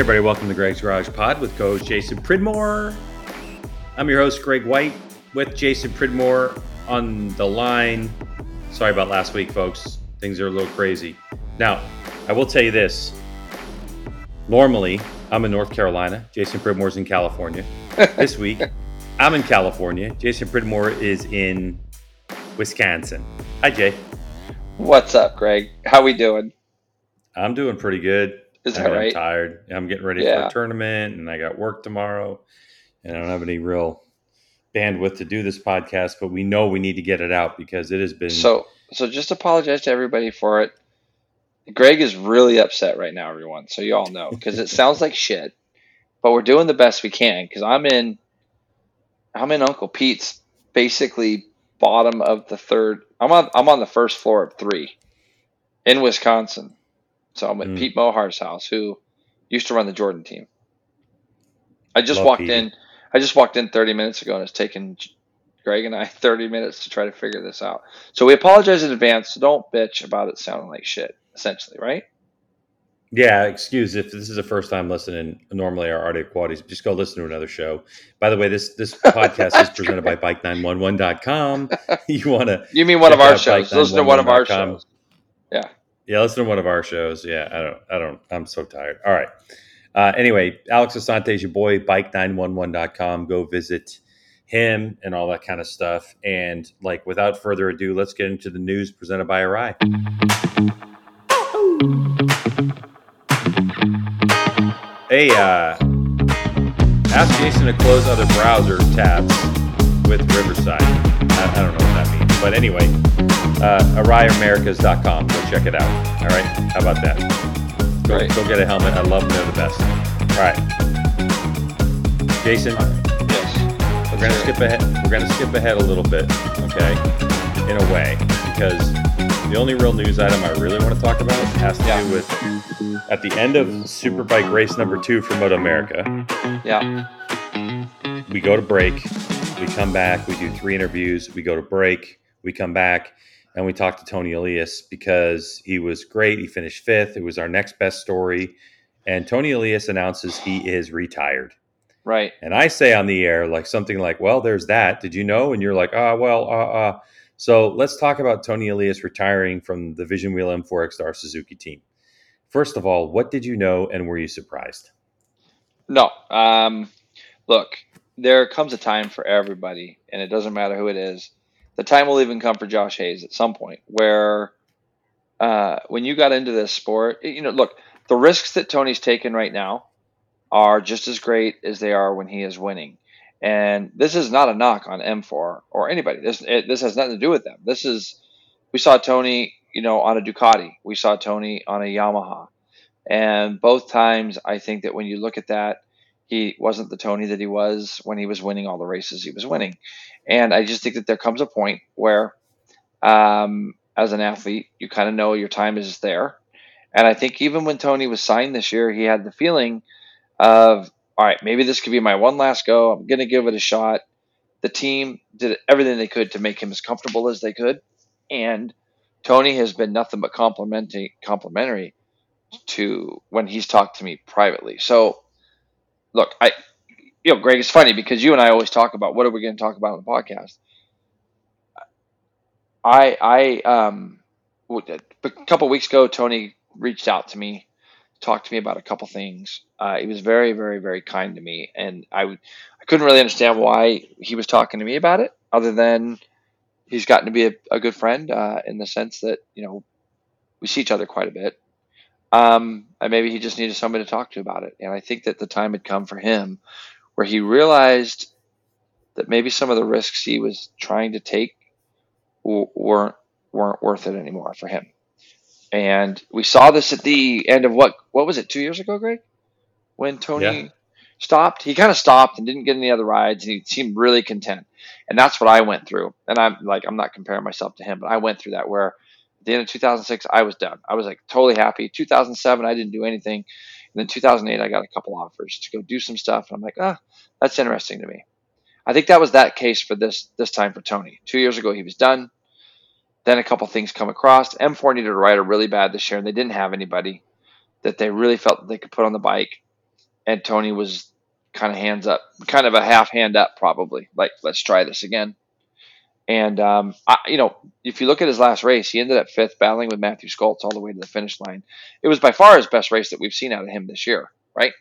Everybody, welcome to Greg's Garage Pod with co-host Jason Pridmore. I'm your host Greg White with Jason Pridmore on the line. Sorry about last week, folks. Things are a little crazy. Now, I will tell you this. Normally, I'm in North Carolina. Jason Pridmore's in California. this week, I'm in California. Jason Pridmore is in Wisconsin. Hi, Jay. What's up, Greg? How we doing? I'm doing pretty good. Is that right? I'm tired. I'm getting ready for a tournament, and I got work tomorrow, and I don't have any real bandwidth to do this podcast. But we know we need to get it out because it has been. So, so just apologize to everybody for it. Greg is really upset right now, everyone. So you all know because it sounds like shit, but we're doing the best we can. Because I'm in, I'm in Uncle Pete's basically bottom of the third. I'm on, I'm on the first floor of three, in Wisconsin. So I'm at Mm. Pete Mohar's house, who used to run the Jordan team. I just Love walked Pete. in. I just walked in 30 minutes ago, and it's taken Greg and I 30 minutes to try to figure this out. So we apologize in advance. So don't bitch about it sounding like shit, essentially, right? yeah, excuse if this is the first time listening. Normally, our audio quality is just go listen to another show. By the way, this this podcast is presented by Bike911.com. You want to You mean one of our shows? Listen to one of our bike911.com. shows. Yeah, listen to one of our shows. Yeah, I don't, I don't, I'm so tired. All right. Uh, anyway, Alex Asante is your boy, bike911.com. Go visit him and all that kind of stuff. And like, without further ado, let's get into the news presented by Arai. Hey, uh, ask Jason to close other browser tabs with Riverside. I, I don't know what that means. But anyway, uh. Go check it out. All right. How about that? Go, Great. go get a helmet. I love them. They're the best. All right. Jason, Yes. we're gonna skip ahead. We're gonna skip ahead a little bit, okay? In a way, because the only real news item I really want to talk about has to Yeah. do with at the end of Superbike race number two for MotoAmerica. Yeah. we go to break, we come back, we do three interviews, we go to break, we come back, and we talk to Toni Elias because he was great. He finished fifth. It was our next best story. And Toni Elias announces he is retired. Right. And I say on the air, like something like, well, there's that. Did you know? And you're like, ah, well, uh, uh. So let's talk about Toni Elias retiring from the Vision Wheel M4 ECSTAR Suzuki team. First of all, what did you know and were you surprised? No. Um, look, there comes a time for everybody, and it doesn't matter who it is. The time will even come for Josh Hayes at some point where uh, when you got into this sport, you know, look, the risks that Tony's taken right now are just as great as they are when he is winning. And this is not a knock on M4 or anybody. This it, this has nothing to do with them. This is we saw Tony, you know, on a Ducati. We saw Tony on a Yamaha. And both times I think that when you look at that, he wasn't the Tony that he was when he was winning all the races he was winning. And I just think that there comes a point where um, as an athlete, you kind of know your time is there. And I think even when Tony was signed this year, he had the feeling of, all right, maybe this could be my one last go. I'm going to give it a shot. The team did everything they could to make him as comfortable as they could. And Tony has been nothing but complimentary, complimentary to when he's talked to me privately. So, look, I, you know, Greg, it's funny because you and I always talk about what are we going to talk about on the podcast. I, I, um, a couple weeks ago, Tony reached out to me, talked to me about a couple things. Uh, he was very, very, very kind to me, and I, I couldn't really understand why he was talking to me about it, other than he's gotten to be a, a good friend uh, in the sense that you know we see each other quite a bit. Um, and maybe he just needed somebody to talk to about it, and I think that the time had come for him where he realized that maybe some of the risks he was trying to take w- weren't weren't worth it anymore for him. And we saw this at the end of what what was it two years ago, Greg, when Tony Yeah. stopped. He kind of stopped and didn't get any other rides, and he seemed really content. And that's what I went through. And I'm like, I'm not comparing myself to him, but I went through that where at the end of 2006, I was done. I was like totally happy. 2007, I didn't do anything. And then 2008, I got a couple offers to go do some stuff. And I'm like, ah, that's interesting to me. I think that was that case for this this time for Tony. Two years ago, he was done. Then a couple things come across. M4 needed a rider really bad this year, and they didn't have anybody that they really felt they could put on the bike. and Tony was kind of hands up, kind of a half hand up, probably like let's try this again. And um, I, you know, if you look at his last race, he ended up fifth, battling with Mathew Scholtz all the way to the finish line. It was by far his best race that we've seen out of him this year, right?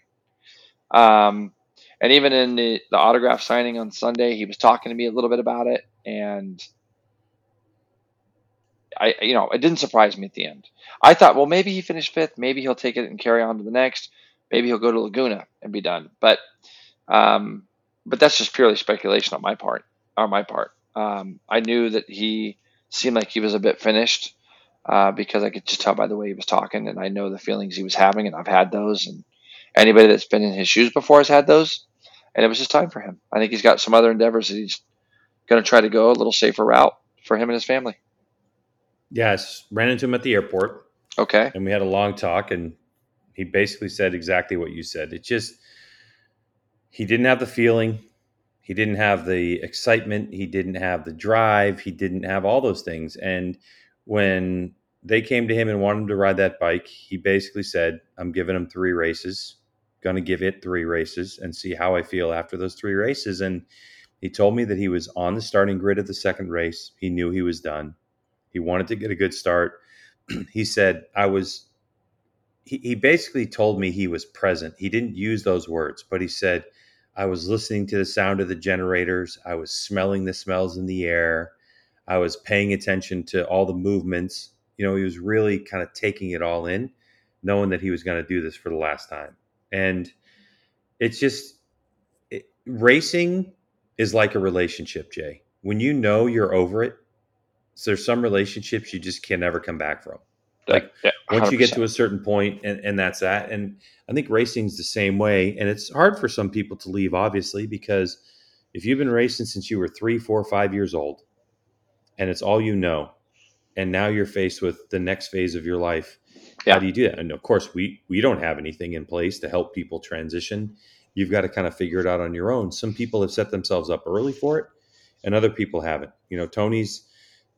Um, and even in the, the autograph signing on Sunday, he was talking to me a little bit about it, and I, you know, it didn't surprise me at the end. I thought, well, maybe he finished fifth, maybe he'll take it and carry on to the next, maybe he'll go to Laguna and be done. But, um, but that's just purely speculation on my part. On my part. Um, I knew that he seemed like he was a bit finished uh, because I could just tell by the way he was talking, and I know the feelings he was having, and I've had those, and anybody that's been in his shoes before has had those, and it was just time for him. I think he's got some other endeavors that he's going to try to go a little safer route for him and his family. Yes, ran into him at the airport. Okay, and we had a long talk, and he basically said exactly what you said. It just he didn't have the feeling he didn't have the excitement. He didn't have the drive. He didn't have all those things. And when they came to him and wanted him to ride that bike he basically said i'm giving him three races. Going to give it three races and see how i feel after those three races. And he told me that he was on the starting grid of the second race. He knew he was done. He wanted to get a good start. He said i was he, he basically told me he was present. He didn't use those words but he said I was listening to the sound of the generators. I was smelling the smells in the air. I was paying attention to all the movements. You know, he was really kind of taking it all in, knowing that he was going to do this for the last time. And it's just it, racing is like a relationship, Jay. When you know you're over it, so there's some relationships you just can never come back from. Like yeah, once you get to a certain point and, and that's that. And I think racing's the same way. And it's hard for some people to leave, obviously, because if you've been racing since you were three, four, five years old, and it's all you know, and now you're faced with the next phase of your life, yeah. how do you do that? And of course, we we don't have anything in place to help people transition. You've got to kind of figure it out on your own. Some people have set themselves up early for it, and other people haven't. You know, Tony's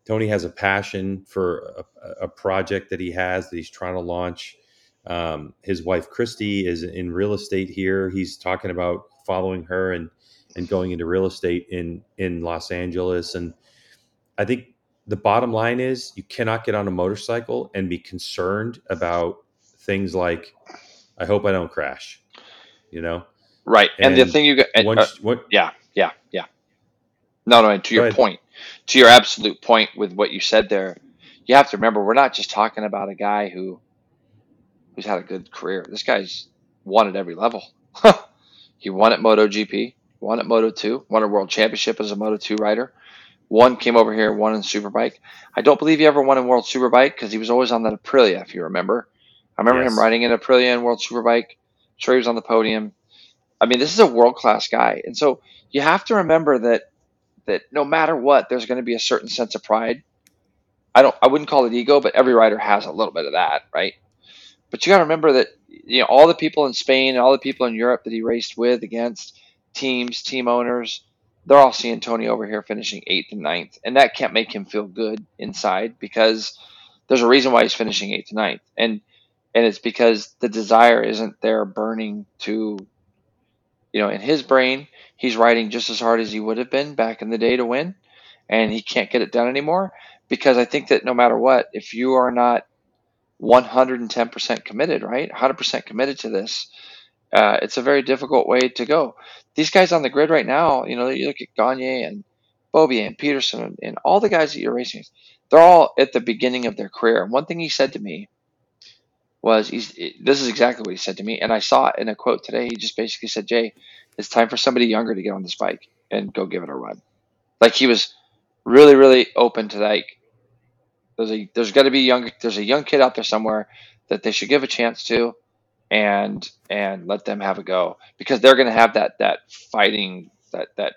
Tony has a passion for a, a, project that he has that he's trying to launch. Um, his wife Christy is in real estate here. He's talking about following her and and going into real estate in in Los Angeles. And I think the bottom line is you cannot get on a motorcycle and be concerned about things like I hope I don't crash. You know, right? And, and the thing you got, once, uh, what, yeah, yeah, yeah. No, no. To your ahead. point, to your absolute point with what you said there, you have to remember we're not just talking about a guy who who's had a good career. This guy's won at every level. he won at MotoGP, won at Moto 2, won a world championship as a Moto 2 rider. One came over here, won in Superbike. I don't believe he ever won in World Superbike because he was always on that Aprilia, if you remember. I remember yes. him riding in Aprilia in World Superbike. I'm sure he was on the podium. I mean, this is a world class guy. And so you have to remember that that no matter what, there's going to be a certain sense of pride. I don't, I wouldn't call it ego, but every rider has a little bit of that, right? But you got to remember that you know all the people in Spain, all the people in Europe that he raced with, against teams, team owners, they're all seeing Tony over here finishing eighth and ninth, and that can't make him feel good inside because there's a reason why he's finishing eighth and ninth, and and it's because the desire isn't there burning to, you know, in his brain he's riding just as hard as he would have been back in the day to win, and he can't get it done anymore because I think that no matter what, if you are not 110% committed, right, 100% committed to this, uh, it's a very difficult way to go. These guys on the grid right now, you know, you look at Gagne and Beaubier and Petersen and, and all the guys that you're racing, they're all at the beginning of their career. And one thing he said to me was, he's, this is exactly what he said to me, and I saw it in a quote today. He just basically said, Jay, it's time for somebody younger to get on this bike and go give it a run. Like he was really, really open to like there's a there's got to be young there's a young kid out there somewhere that they should give a chance to and and let them have a go because they're going to have that that fighting that that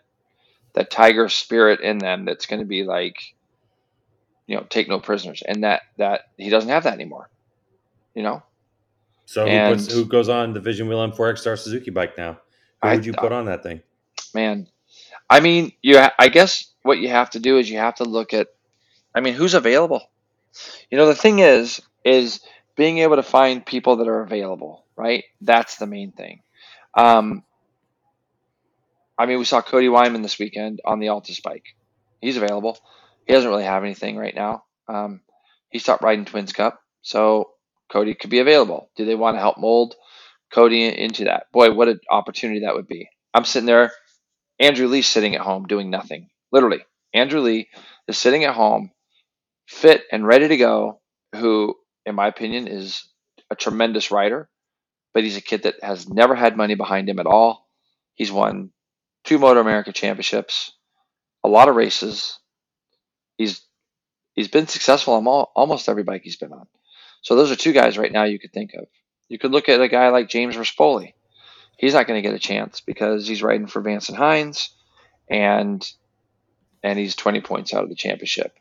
that tiger spirit in them that's going to be like you know take no prisoners and that that he doesn't have that anymore you know so who, puts, who goes on the vision wheel m4 ECSTAR suzuki bike now who would you put on that thing? Man, I mean, you. I guess what you have to do is you have to look at. I mean, who's available? You know, the thing is, is being able to find people that are available. Right. That's the main thing. Um, I mean, we saw Cody Wyman this weekend on the Altus bike. He's available. He doesn't really have anything right now. Um, he stopped riding Twins Cup, so Cody could be available. Do they want to help mold Cody into that? Boy, what an opportunity that would be. I'm sitting there, Andrew Lee sitting at home doing nothing. Literally, Andrew Lee is sitting at home, fit and ready to go, who, in my opinion, is a tremendous rider, but he's a kid that has never had money behind him at all. He's won two MotoAmerica championships, a lot of races. He's he's been successful on all, almost every bike he's been on. So those are two guys right now you could think of. You could look at a guy like James Rispoli. He's not going to get a chance because he's riding for Vance and Hines, and and he's 20 points out of the championship.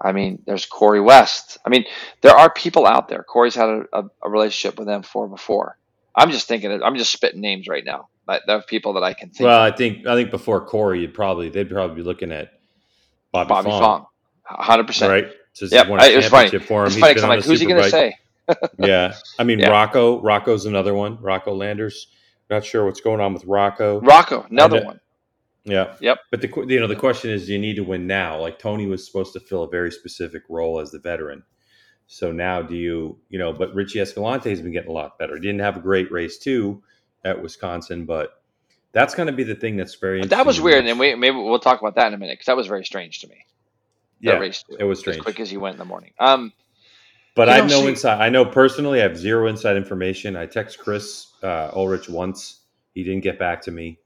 I mean, there's Cory West. I mean, there are people out there. Corey's had a, a, a relationship with them for before. I'm just thinking. I'm just spitting names right now. There are people that I can think. Well, of. I think I think before Corey, you'd probably they'd probably be looking at Bobby, Bobby Fong, Fong, hundred percent. right? This Yep, I- it was funny. for him. It's He's funny because I'm like, who's he going to say? Yeah, I mean Yeah. Rocco. Rocco's another one. Rocco Landers. Not sure what's going on with Rocco. Rocco, another And, uh, one. Yeah. Yep. But the you know the question is, do you need to win now? Like Tony was supposed to fill a very specific role as the veteran. So now, do you you know? But Richie Escalante has been getting a lot better. Didn't have a great race too at Wisconsin, but that's going to be the thing that's very. That was weird, and we maybe we'll talk about that in a minute because that was very strange to me. That yeah, race too, it was strange. as quick as you went in the morning. Um, But I have know, no see- inside. I know personally, I have zero inside information. I text Chris uh, Ulrich once. He didn't get back to me,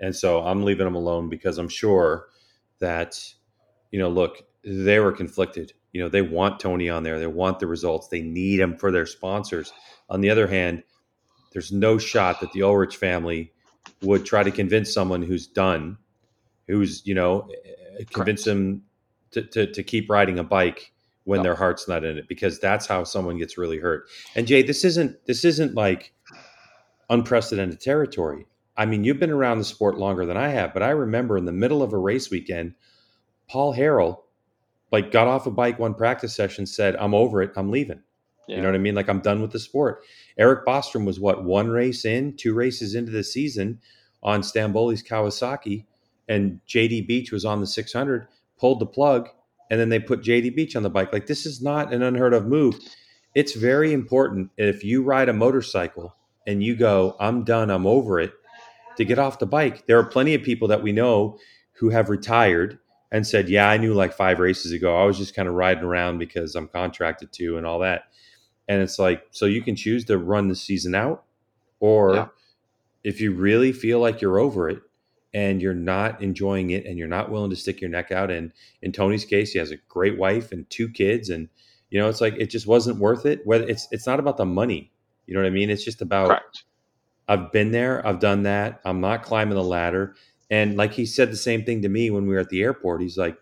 and so I'm leaving him alone because I'm sure that you know, look, they were conflicted. You know, they want Tony on there. They want the results. They need him for their sponsors. On the other hand, there's no shot that the Ulrich family would try to convince someone who's done, who's you know, convince them to, to, to keep riding a bike when No. their heart's not in it because that's how someone gets really hurt. And Jay, this isn't this isn't like unprecedented territory. I mean, you've been around the sport longer than I have, but I remember in the middle of a race weekend, Paul Harrell like got off a bike one practice session, said, "I'm over it. I'm leaving." yeah. You know what I mean? Like I'm done with the sport. Eric Bostrom was what one race in, two races into the season on Stanboli's Kawasaki, and JD Beach was on the 600, pulled the plug, and then they put JD Beach on the bike. Like this is not an unheard of move. It's very important if you ride a motorcycle and you go, "I'm done. I'm over it," to get off the bike. There are plenty of people that we know who have retired and said, "Yeah, I knew like five races ago. I was just kind of riding around because I'm contracted to and all that." And it's like, so you can choose to run the season out, or Yeah. if you really feel like you're over it and you're not enjoying it and you're not willing to stick your neck out. And in Tony's case, he has a great wife and two kids, and you know, it's like it just wasn't worth it. Whether it's it's not about the money, you know what I mean? It's just about correct. I've been there, I've done that. I'm not climbing the ladder. And like he said the same thing to me when we were at the airport. He's like,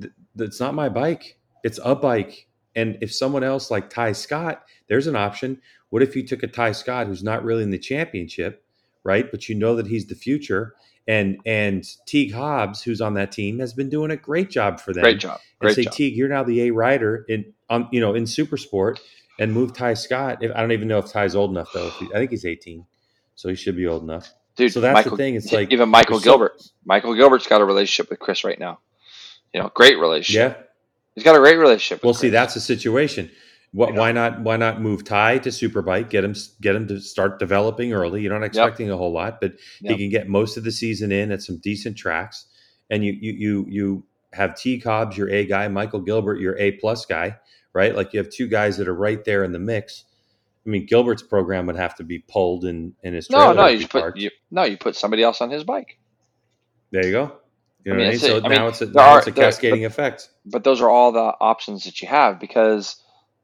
"Th- "It's not my bike. It's a bike." And if someone else like Ty Scott, there's an option. What if you took a Ty Scott who's not really in the championship, right? But you know that he's the future. And and Teague Hobbs, who's on that team, has been doing a great job for them Great job. and Great say, job. Teague, you're now the A rider in on you know in Super Sport, and move Ty Scott. If, I don't even know if Ty's old enough though. He- I think he's 18, so he should be old enough. Dude, so that's Michael, the thing. It's like even Michael there's so- Gilbert. Michael Gilbert's got a relationship with Chris right now. You know, great relationship. yeah. He's got a great relationship. With Well, see, that's a situation. Wh- You know? Why not? Why not move Ty to Superbike? Get him get him to start developing early. You're not expecting a whole lot, but Yep. he can get most of the season in at some decent tracks. And you you you you have Teague Hobbs, your A guy, Michael Gilbert, your A plus guy, right? Like you have two guys that are right there in the mix. I mean, Gilbert's program would have to be pulled in in his no, no. You put you, no. You put somebody else on his bike. There you go. You know I mean, what I mean? So I now mean, it's a now are- it's a there- cascading effect. but those are all the options that you have because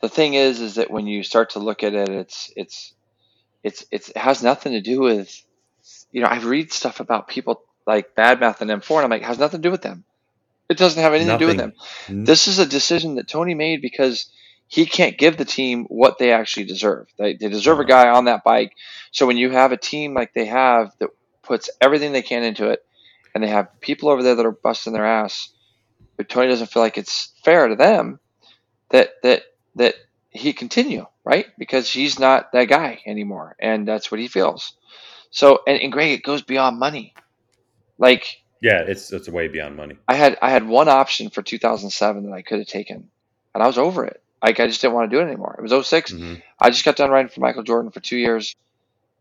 the thing is is that when you start to look at it it's it's it's, it's it has nothing to do with you know i read stuff about people like bad mouth and m4 and i'm like it has nothing to do with them. It doesn't have anything to do with them. This is a decision that tony made because he can't give the team what they actually deserve. They, they deserve a Uh-huh. guy on that bike. So when you have a team like they have that puts everything they can into it and they have people over there that are busting their ass but Tony doesn't feel like it's fair to them that that that he continue right because he's not that guy anymore, and that's what he feels. So and, and Greg, it goes beyond money. Like yeah, it's it's way beyond money. I had I had one option for 2007 that I could have taken, and I was over it. Like I just didn't want to do it anymore. It was 6 Mm-hmm. I just got done riding for Michael Jordan for two years,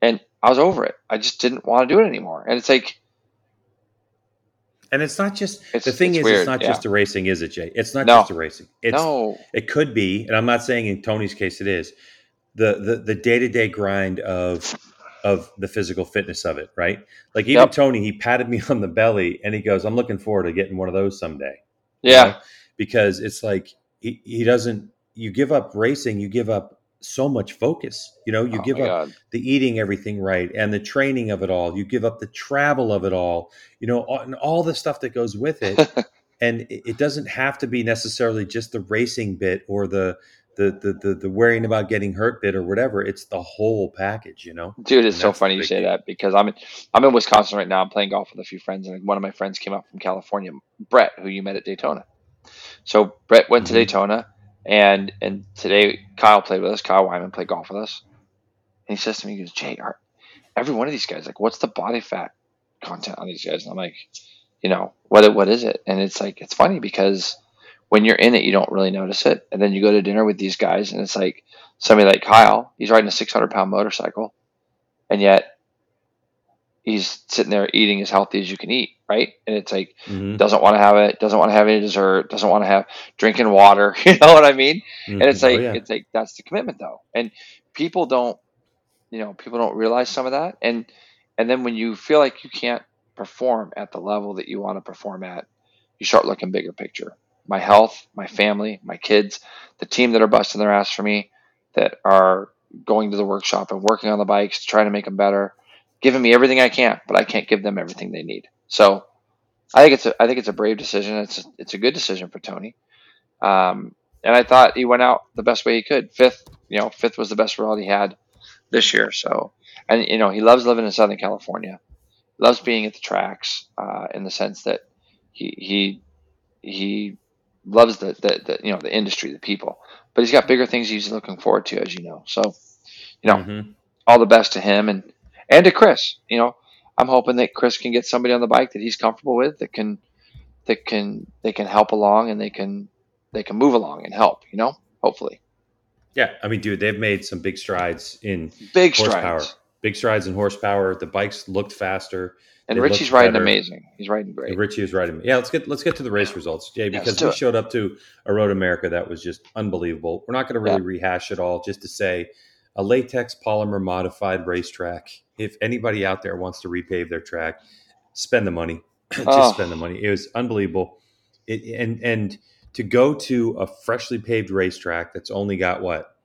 and I was over it. I just didn't want to do it anymore. And it's like And it's not just It's- the thing it's is weird, it's not yeah. just the racing, is it, Jay? It's not No. just the racing. It's no, it could be, and I'm not saying in Tony's case it is, the the the day to day grind of of the physical fitness of it, right? Like even Yep. Tony, he patted me on the belly and he goes, I'm looking forward to getting one of those someday. you yeah, know? Because it's like he, he doesn't you give up racing, you give up so much focus. You know, you Oh give up God. the eating everything right and the training of it all. You give up the travel of it all, you know, all- and all the stuff that goes with it. and it doesn't have to be necessarily just the racing bit or the the the the, the worrying about getting hurt bit or whatever. It's the whole package, you know. Dude, it's so funny you say deal. that because I'm in I'm in Wisconsin right now. I'm playing golf with a few friends, and one of my friends came up from California, Brett, who you met at Daytona. So Brett went to Mhm. Daytona, and and today Kyle played with us. Kyle Wyman played golf with us, and he says to me, he goes, "Jay, are, every one of these guys, like, what's the body fat content on these guys?" And I'm like, you know, what what is it? And it's like it's funny because when you're in it, you don't really notice it, and then you go to dinner with these guys, and it's like somebody like Kyle, he's riding a 600 pound motorcycle, and yet he's sitting there eating as healthy as you can eat, right? And it's like Mhm. doesn't want to have it, doesn't want to have any dessert, doesn't want to have drinking water. You know what I mean? And it's Mhm. like Oh, yeah. it's like that's the commitment though, and people don't, you know, people don't realize some of that, and and then when you feel like you can't perform at the level that you want to perform at, you start looking bigger picture. My health, my family, my kids, the team that are busting their ass for me, that are going to the workshop and working on the bikes to try to make them better, giving me everything I can, but I can't give them everything they need. So I think it's a I think it's a brave decision. It's a, it's a good decision for Tony. Um, and I thought he went out the best way he could. Fifth, you know, fifth was the best result he had this year. So, and you know, he loves living in Southern California, loves being at the tracks uh, in the sense that he he he loves the, the the you know the industry, the people. But he's got bigger things he's looking forward to, as you know. So, you know, Mhm. all the best to him and and to Chris. You know, I'm hoping that Chris can get somebody on the bike that he's comfortable with that can that can they can help along and they can they can move along and help. You know, hopefully, Yeah, I mean, dude, they've made some big strides in big horsepower. strides. Big strides in horsepower. The bikes looked faster. And They Richie's riding better. amazing. He's riding great. Richie is riding. Yeah, let's get let's get to the race results, Jay, let's because we it. showed up to a Road America that was just unbelievable. We're not going to really rehash it all. Just to say, a latex polymer modified racetrack. If anybody out there wants to repave their track, spend the money. just Oh. spend the money. It was unbelievable. It, and and to go to a freshly paved racetrack that's only got what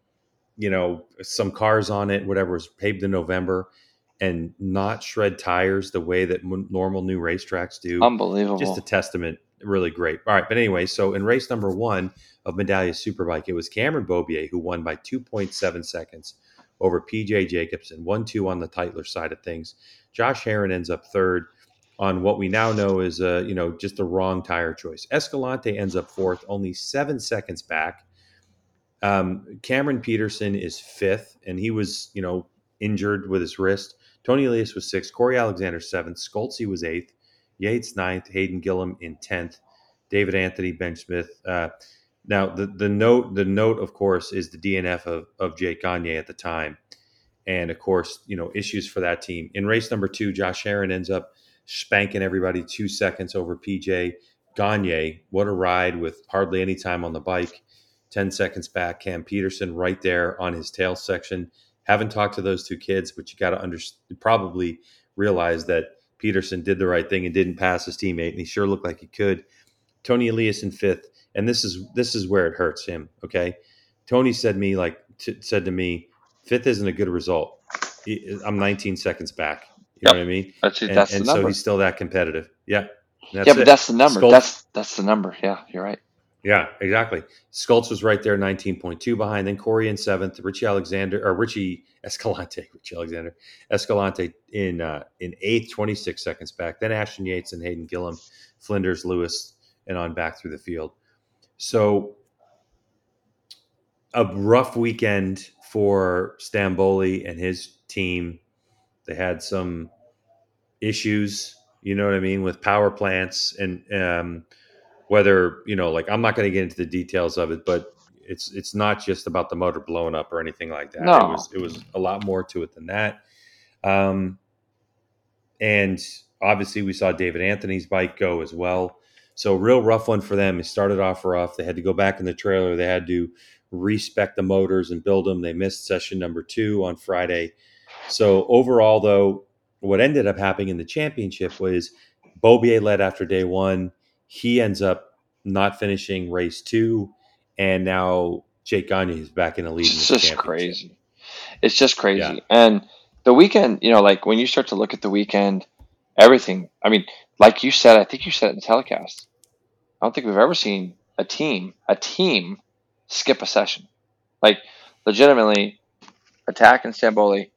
you know some cars on it, whatever was paved in November, and not shred tires the way that m- normal new racetracks do Unbelievable. just a testament really great. All right but anyway so in race number one of medallia superbike it was cameron Beaubier who won by 2.7 seconds over pj Jacobsen 1-2 on the Tytler side of things. Josh Herrin ends up third on what we now know is uh, you know just the wrong tire choice. Escalante ends up fourth only seven seconds back. Um, cameron Petersen is fifth and he was you know injured with his wrist. Toni Elias was sixth. Corey alexander seventh. Scholtzy was eighth Yates ninth, Hayden Gillim in tenth, David Anthony, Ben Smith. Uh, now the the note the note of course is the DNF of of Jake Gagne at the time, and of course you know issues for that team. In race number two, Josh Herrin ends up spanking everybody two seconds over PJ Gagne. What a ride with hardly any time on the bike. 10 seconds back, Cam Petersen right there on his tail section. Haven't talked to those two kids, but you got to under, probably realize that Petersen did the right thing and didn't pass his teammate, and he sure looked like he could. Toni Elias in fifth, and this is this is where it hurts him. Okay, Tony said me like t- said to me, fifth isn't a good result. I'm 19 seconds back. You know what I mean? that's And, that's and the so number. he's still that competitive. Yeah, yeah, but it. that's the number. That's that's the number. Yeah, you're right. Yeah, exactly. Scholtz was right there, 19.2 behind. Then Corey in seventh, Richie Alexander or Richie Escalante, Richie Alexander, Escalante in uh, in eighth, 26 seconds back. Then Ashton Yates and Hayden Gillim, Flinders, Lewis, and on back through the field. So a rough weekend for Stanboli and his team. They had some issues, you know what I mean, with power plants and um, whether you know, like I'm not going to get into the details of it, but it's it's not just about the motor blowing up or anything like that. No. It was it was a lot more to it than that. Um, and obviously, we saw David Anthony's bike go as well. So real rough one for them. It started off rough. They had to go back in the trailer. They had to respec the motors and build them. They missed session number two on Friday. So overall, though, what ended up happening in the championship was Beaubier led after day one. He ends up not finishing race two, and now Jake Gagne is back in the lead. It's just crazy. It's just crazy. Yeah. And the weekend, you know, like when you start to look at the weekend, everything. I mean, like you said, I think you said it in the telecast. I don't think we've ever seen a team, a team, skip a session. Like legitimately, attack and Stanboli,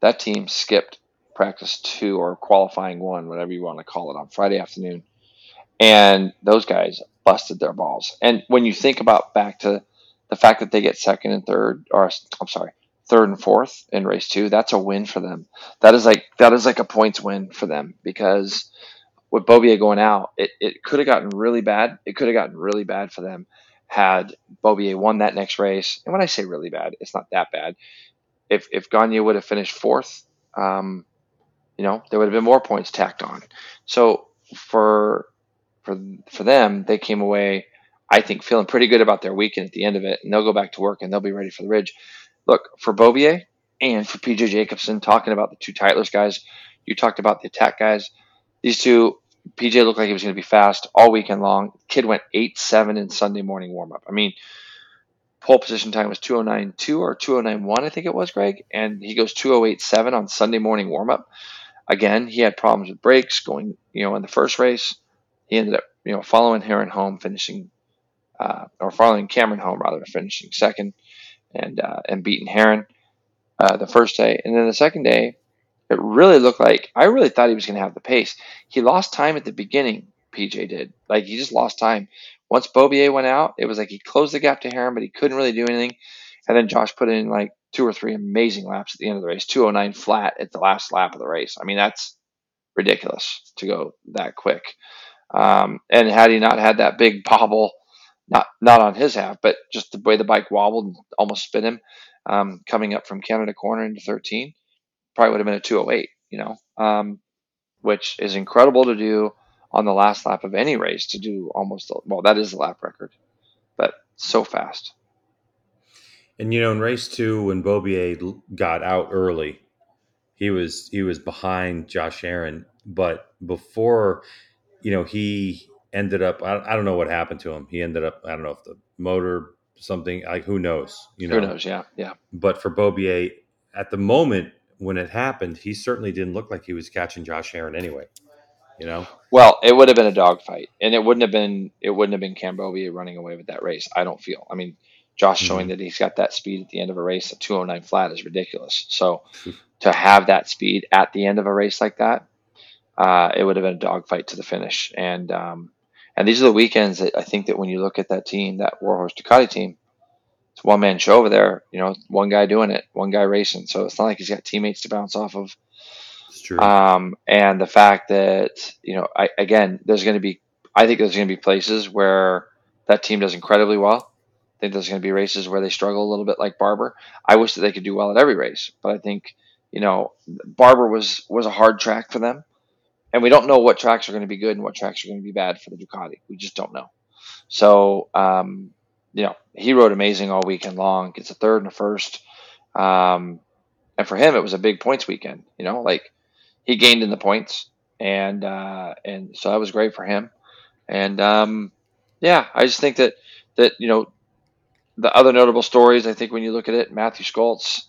that team skipped practice two or qualifying one, whatever you want to call it, on Friday afternoon, and those guys busted their balls. And when you think about back to the fact that they get second and third, or I'm sorry, third and fourth in race two, that's a win for them. That is like that is like a points win for them because with Beaubier going out, it, it could have gotten really bad. It could have gotten really bad for them had Beaubier won that next race. And when I say really bad, it's not that bad. If if Gagne would have finished fourth, um, you know, there would have been more points tacked on. So for for for them, they came away, I think, feeling pretty good about their weekend at the end of it, and they'll go back to work and they'll be ready for the ridge. Look for Beaubier and for PJ Jacobsen, talking about the two Tytlers guys. You talked about the attack guys. These two, PJ looked like he was going to be fast all weekend long. Kid went eight seven in Sunday morning warm up. I mean, pole position time was 209.2 or 209.1, I think it was, Greg. And he goes 208.7 on Sunday morning warm up. Again, he had problems with brakes going, you know, in the first race. He ended up, you know, following Herrin home, finishing, uh, or following Cameron home rather, finishing second, and uh, and beating Herrin uh, the first day, and then the second day, it really looked like I really thought he was going to have the pace. He lost time at the beginning. PJ did, like he just lost time. Once Beaubier went out, it was like he closed the gap to Herrin, but he couldn't really do anything. And then Josh put in like two or three amazing laps at the end of the race, 209 flat at the last lap of the race. I mean, that's ridiculous to go that quick. Um, and had he not had that big bobble, not not on his half, but just the way the bike wobbled and almost spin him um, coming up from Canada corner into 13, probably would have been a 208, you know, um, which is incredible to do on the last lap of any race to do almost, well, that is the lap record, but so fast. And you know, in race two, when Beaubier got out early, he was he was behind Josh Herrin. But before, you know, he ended up. I, I don't know what happened to him. He ended up. I don't know if the motor something like who knows. You know, Who knows? Yeah. Yeah. But for Beaubier, at the moment when it happened, he certainly didn't look like he was catching Josh Herrin anyway. You know, Well, it would have been a dogfight, and it wouldn't have been it wouldn't have been Cam Beaubier running away with that race. I don't feel. I mean, Josh mm-hmm. showing that he's got that speed at the end of a race at 209 flat is ridiculous. So to have that speed at the end of a race like that, uh, it would have been a dogfight to the finish. And um, and these are the weekends that I think that when you look at that team, that Warhorse Ducati team, it's one man show over there. You know, one guy doing it, one guy racing. So it's not like he's got teammates to bounce off of. it's true. Um, and the fact that you know, I, again, there's going to be, I think there's going to be places where that team does incredibly well. I think there's going to be races where they struggle a little bit, like Barber. I wish that they could do well at every race, but I think you know, Barber was was a hard track for them, and we don't know what tracks are going to be good and what tracks are going to be bad for the Ducati. We just don't know. So, um, you know, he rode amazing all weekend long. Gets a third and a first. Um, and for him, it was a big points weekend. You know, like he gained in the points, and uh, and so that was great for him. And um, yeah, I just think that that you know the other notable stories. I think when you look at it, Mathew Scholtz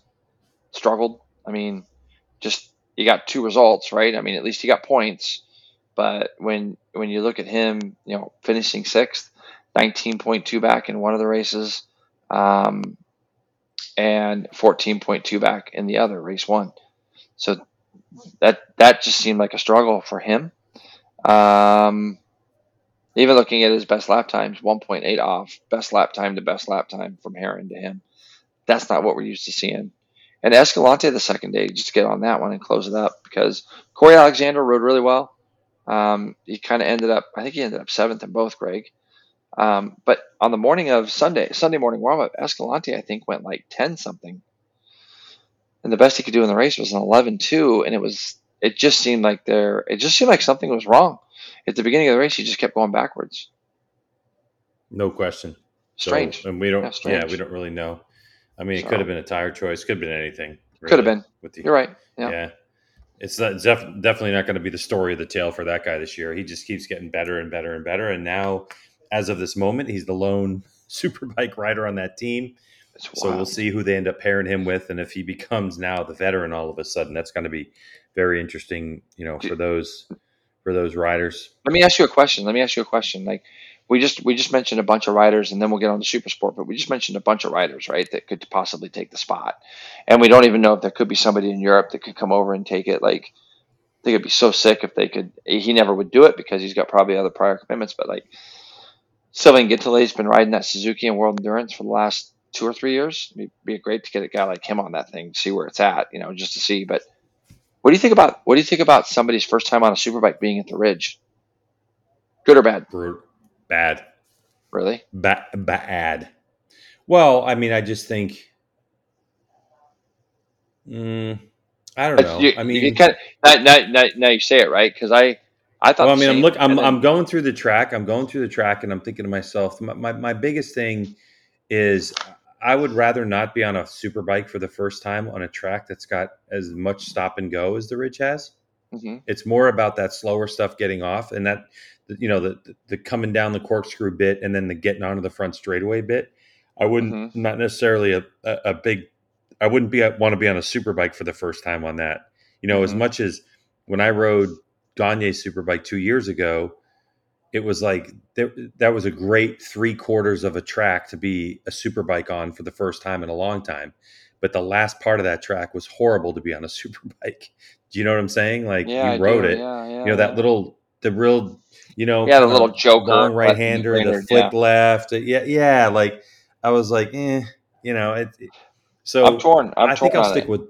struggled. I mean, just you got two results, right? I mean, at least he got points. But when when you look at him, you know, finishing sixth, nineteen point two back in one of the races, um, and fourteen point two back in the other race one. So that that just seemed like a struggle for him. Um, even looking at his best lap times, 1.8 off, best lap time to best lap time from Herrin to him. That's not what we're used to seeing. And Escalante the second day, just get on that one and close it up because Corey Alexander rode really well. Um, he kind of ended up, I think he ended up seventh in both, Greg. Um, but on the morning of Sunday, Sunday morning warm up, Escalante, I think, went like 10 something. And the best he could do in the race was an 11 2. And it was, it just seemed like there, it just seemed like something was wrong. At the beginning of the race, he just kept going backwards. No question. Strange. So, and we don't, Yeah, yeah, we don't really know. I mean, it So- could have been a tire choice, could have been anything. Could have been. With the, You're right. Yeah. Yeah. It's not, def- definitely not going to be the story of the tale for that guy this year. He just keeps getting better and better and better. And now, as of this moment, he's the lone superbike rider on that team. So we'll see who they end up pairing him with, and if he becomes now the veteran all of a sudden, that's going to be very interesting. You know, for those for those riders. Let me ask you a question. Let me ask you a question. Like we just we just mentioned a bunch of riders, and then we'll get on to super sport. But we just mentioned a bunch of riders, right? That could possibly take the spot, and we don't even know if there could be somebody in Europe that could come over and take it. Like they could be so sick if they could. He never would do it because he's got probably other prior commitments. But like Sylvain Guintoli's been riding that Suzuki and World Endurance for the last two or three years. It'd be great to get a guy like him on that thing, see where it's at, you know, just to see. But what do you think about what do you think about somebody's first time on a superbike being at the Ridge? Good or bad? Brut- Bad, Really? ba- bad. Well, I mean, I just think. Mm, I don't But know. you, I mean, you kind of now, now, now, you say it right because I I thought. well, I mean, I'm look, I'm, then- I'm going through the track. I'm going through the track, and I'm thinking to myself, my, my, my biggest thing is I would rather not be on a super bike for the first time on a track that's got as much stop and go as the Ridge has. Mhm. It's more about that slower stuff getting off, and that you know the the coming down the corkscrew bit, and then the getting onto the front straightaway bit. I wouldn't Mhm. not necessarily a, a, a big. I wouldn't be want to be on a super bike for the first time on that. You know, as Mhm. much as when I rode Gagne's superbike two years ago, it was like that, that was a great three quarters of a track to be a superbike on for the first time in a long time. But the last part of that track was horrible to be on a superbike. Do you know what I'm saying? Like yeah, I you rode do. it, Yeah, yeah, you know that little, the real, you know, Yeah, the kinda little joker, long right hander, the flick left, yeah, yeah. Like I was like, eh, you know, it. it- so I'm torn. I'm I torn think I'll stick it. with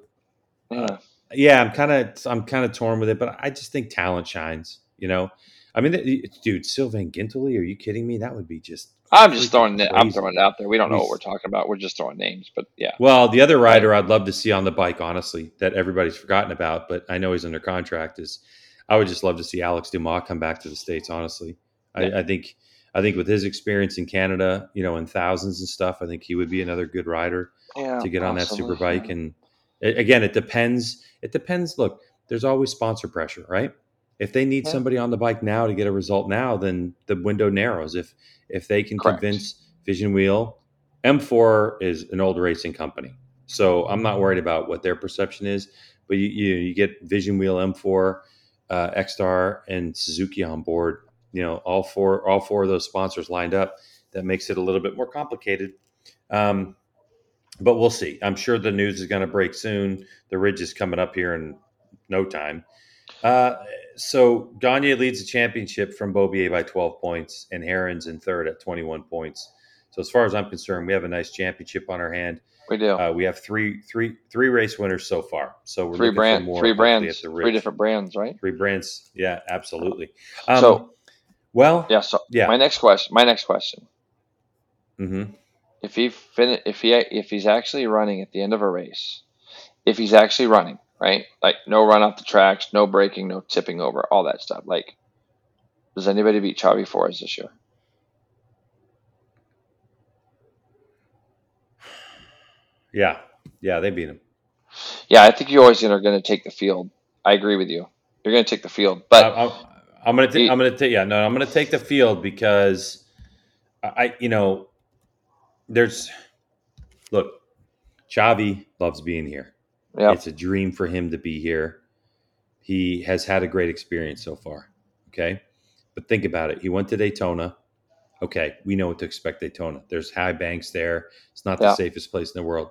Yeah. yeah, I'm kind of I'm kind of torn with it, but I just think talent shines. You know, I mean, dude, Sylvain Guintoli, are you kidding me? That would be just. I'm just throwing it. I'm throwing it out there. We don't know what we're talking about. We're just throwing names, but yeah. Well, the other rider I'd love to see on the bike, honestly, that everybody's forgotten about, but I know he's under contract. Is I would just love to see Alex Dumas come back to the states. Honestly, Yeah. I, I think I think with his experience in Canada, you know, in thousands and stuff, I think he would be another good rider. Yeah, to get on that super bike and a- again it depends it depends look there's always sponsor pressure right if they need Yeah. somebody on the bike now to get a result now then the window narrows if if they can Correct. convince vision wheel m4 is an old racing company so i'm not worried about what their perception is but you you, you get vision wheel m4 uh, ECSTAR and suzuki on board you know all four all four of those sponsors lined up that makes it a little bit more complicated um, but we'll see. I'm sure the news is going to break soon. The ridge is coming up here in no time. Uh, so Gagne leads the championship from Beaubier by 12 points, and Herrin's in third at 21 points. So as far as I'm concerned, we have a nice championship on our hand. We do. Uh, we have three, three, three race winners so far. So we're three looking for brand, more, three brands, three different brands, right? three brands. Yeah, absolutely. Um, So- well, Yeah. So yeah. my next question. My next question. hmm If he fin- if he if he's actually running at the end of a race, if he's actually running, right? Like no run off the tracks, no braking, no tipping over, all that stuff. Like, does anybody beat Xavi Forés this year? Yeah, yeah, they beat him. Yeah, I think you always are going to take the field. I agree with you. You're going to take the field, but I, I'm gonna, ta- I'm gonna take, yeah, no, I'm gonna take the field because I, I- you know, there's, look, Xavi loves being here. yeah, It's a dream for him to be here. He has had a great experience so far. Okay, but think about it. He went to Daytona. Okay, we know what to expect Daytona. There's high banks there. It's not the safest place in the world.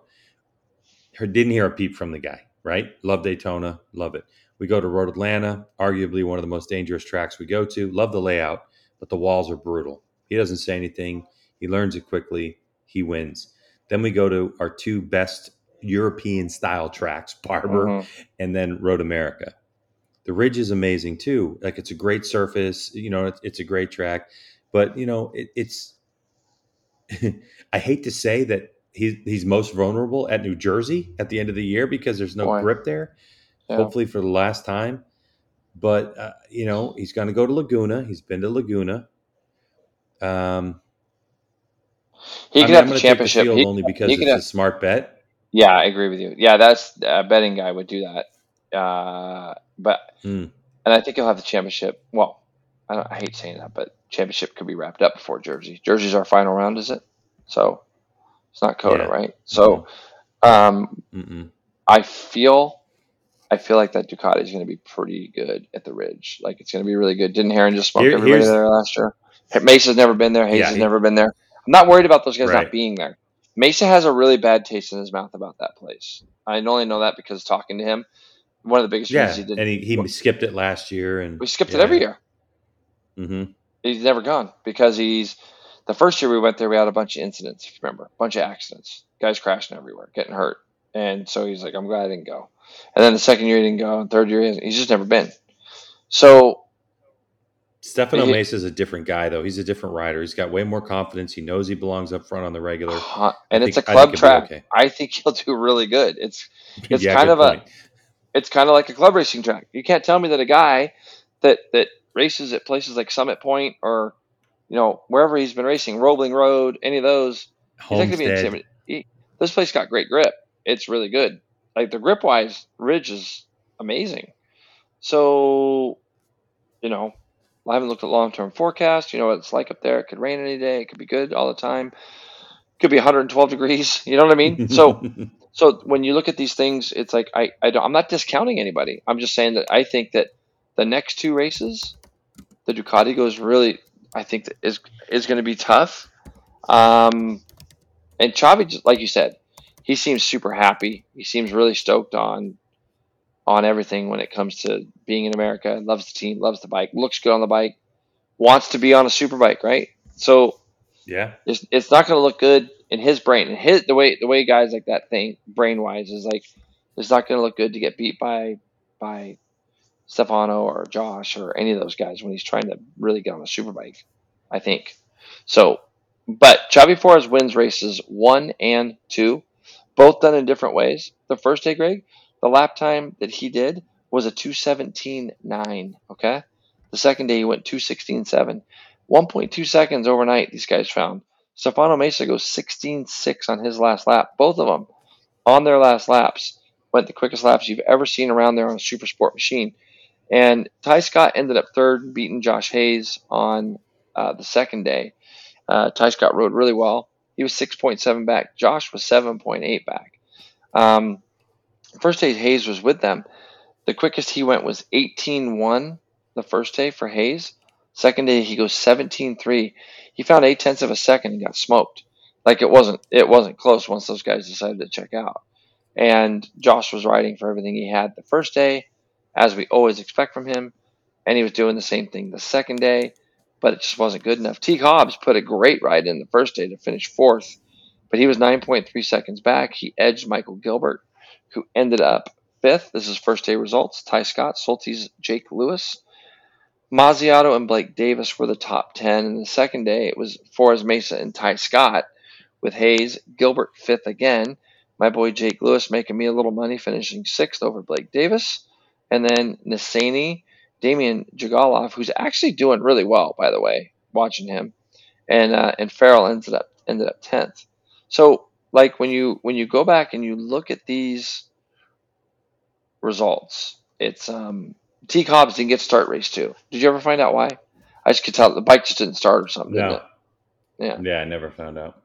Her didn't hear a peep from the guy. Right? Love Daytona. Love it. We go to Road Atlanta, arguably one of the most dangerous tracks we go to. Love the layout, but the walls are brutal. He doesn't say anything. He learns it quickly. He wins. Then we go to our two best European style tracks, Barber Mhm. and then Road America. The Ridge is amazing too. Like it's a great surface, you know, it's, it's a great track, but you know, it, it's. I hate to say that he's he's most vulnerable at New Jersey at the end of the year because there's no Boy. grip there. Yeah. Hopefully for the last time, but uh, you know he's going to go to Laguna. He's been to Laguna. Um, He I mean, have the championship. field He- only because he it's could a smart bet. yeah, I agree with you. Yeah, that's a betting guy would do that. Uh, but Hmm. and I think he'll have the championship. Well, I, don't, I hate saying that, but championship could be wrapped up before Jersey. Jersey's our final round, is it? So it's not COTA, Yeah. right? So um. I feel, I feel like that Ducati is going to be pretty good at the Ridge. Like it's going to be really good. Didn't Herrin just smoke Here- everybody there last year? Mesa's never been there. Hayes Yeah, has he- never been there. I'm not worried about those guys Right. not being there. Mesa has a really bad taste in his mouth about that place. I only know that because talking to him, one of the biggest Yeah, reasons he did. and he, he skipped it last year, and we skipped it every year. hmm He's never gone because he's the first year we went there. We had a bunch of incidents. If you remember, a bunch of accidents, guys crashing everywhere, getting hurt, and so he's like, "I'm glad I didn't go." And then the second year he didn't go, and third year he he's just never been. So Stefano He- Mesa is a different guy, though. He's a different rider. He's got way more confidence. He knows he belongs up front on the regular. uh, and I it's a think- club think track. okay. I think he'll do really good. It's It's Yeah, kind of a- it's kind of like a club racing track. You can't tell me that a guy that that races at places like Summit Point or you know wherever he's been racing, Roebling Road, any of those, he's not going to be intimidated. He, this place got great grip. It's really good. Like the grip wise, Ridge is amazing. So, you know, I haven't looked at long term forecast. You know what it's like up there. It could rain any day. It could be good all the time. It Could be 112 degrees. You know what I mean? So so when you look at these things, it's like I, I don't, I'm not discounting anybody. I'm just saying that I think that the next two races, the Ducati goes really. I think is is going to be tough. Um, and Xavi, like you said, he seems super happy. He seems really stoked on on everything when it comes to being in America. Loves the team, loves the bike, looks good on the bike, wants to be on a super bike, right? So yeah, it's, it's not going to look good in his brain. And his the way the way guys like that think brain wise is like it's not going to look good to get beat by by Stefano or Josh or any of those guys when he's trying to really get on a superbike. I think so. But Xavi Forés wins races one and two, both done in different ways. The first day, Greg, the lap time that he did was a two seventeen nine. Okay, the second day he went two sixteen seven. 1.2 seconds overnight, these guys found. Stefano Mesa goes 16.6 on his last lap. Both of them on their last laps went the quickest laps you've ever seen around there on a super sport machine. And Ty Scott ended up third, beating Josh Hayes on uh, the second day. Uh, Ty Scott rode really well. He was 6.7 back. Josh was 7.8 back. Um, first day Hayes was with them. The quickest he went was 18.1 the first day for Hayes. Second day he goes 17-3. He found eight tenths of a second and got smoked. Like it wasn't it wasn't close once those guys decided to check out. And Josh was riding for everything he had the first day, as we always expect from him, and he was doing the same thing the second day, but it just wasn't good enough. T. Hobbs put a great ride in the first day to finish fourth, but he was 9.3 seconds back. He edged Michael Gilbert, who ended up fifth. This is first day results. Ty Scott, Soltis, Jake Lewis. Mazziotto and Blake Davis were the top 10. And the second day, it was Forés Mesa and Ty Scott with Hayes, Gilbert fifth again. My boy Jake Lewis making me a little money, finishing sixth over Blake Davis. And then Nisani, Damian Jigalov, who's actually doing really well, by the way, watching him. And uh, and Farrell ended up ended up tenth. So like when you when you go back and you look at these results, it's um T Hobbs didn't get start race two. Did you ever find out why? I just could tell the bike just didn't start or something, didn't no, it? Yeah. yeah, I never found out.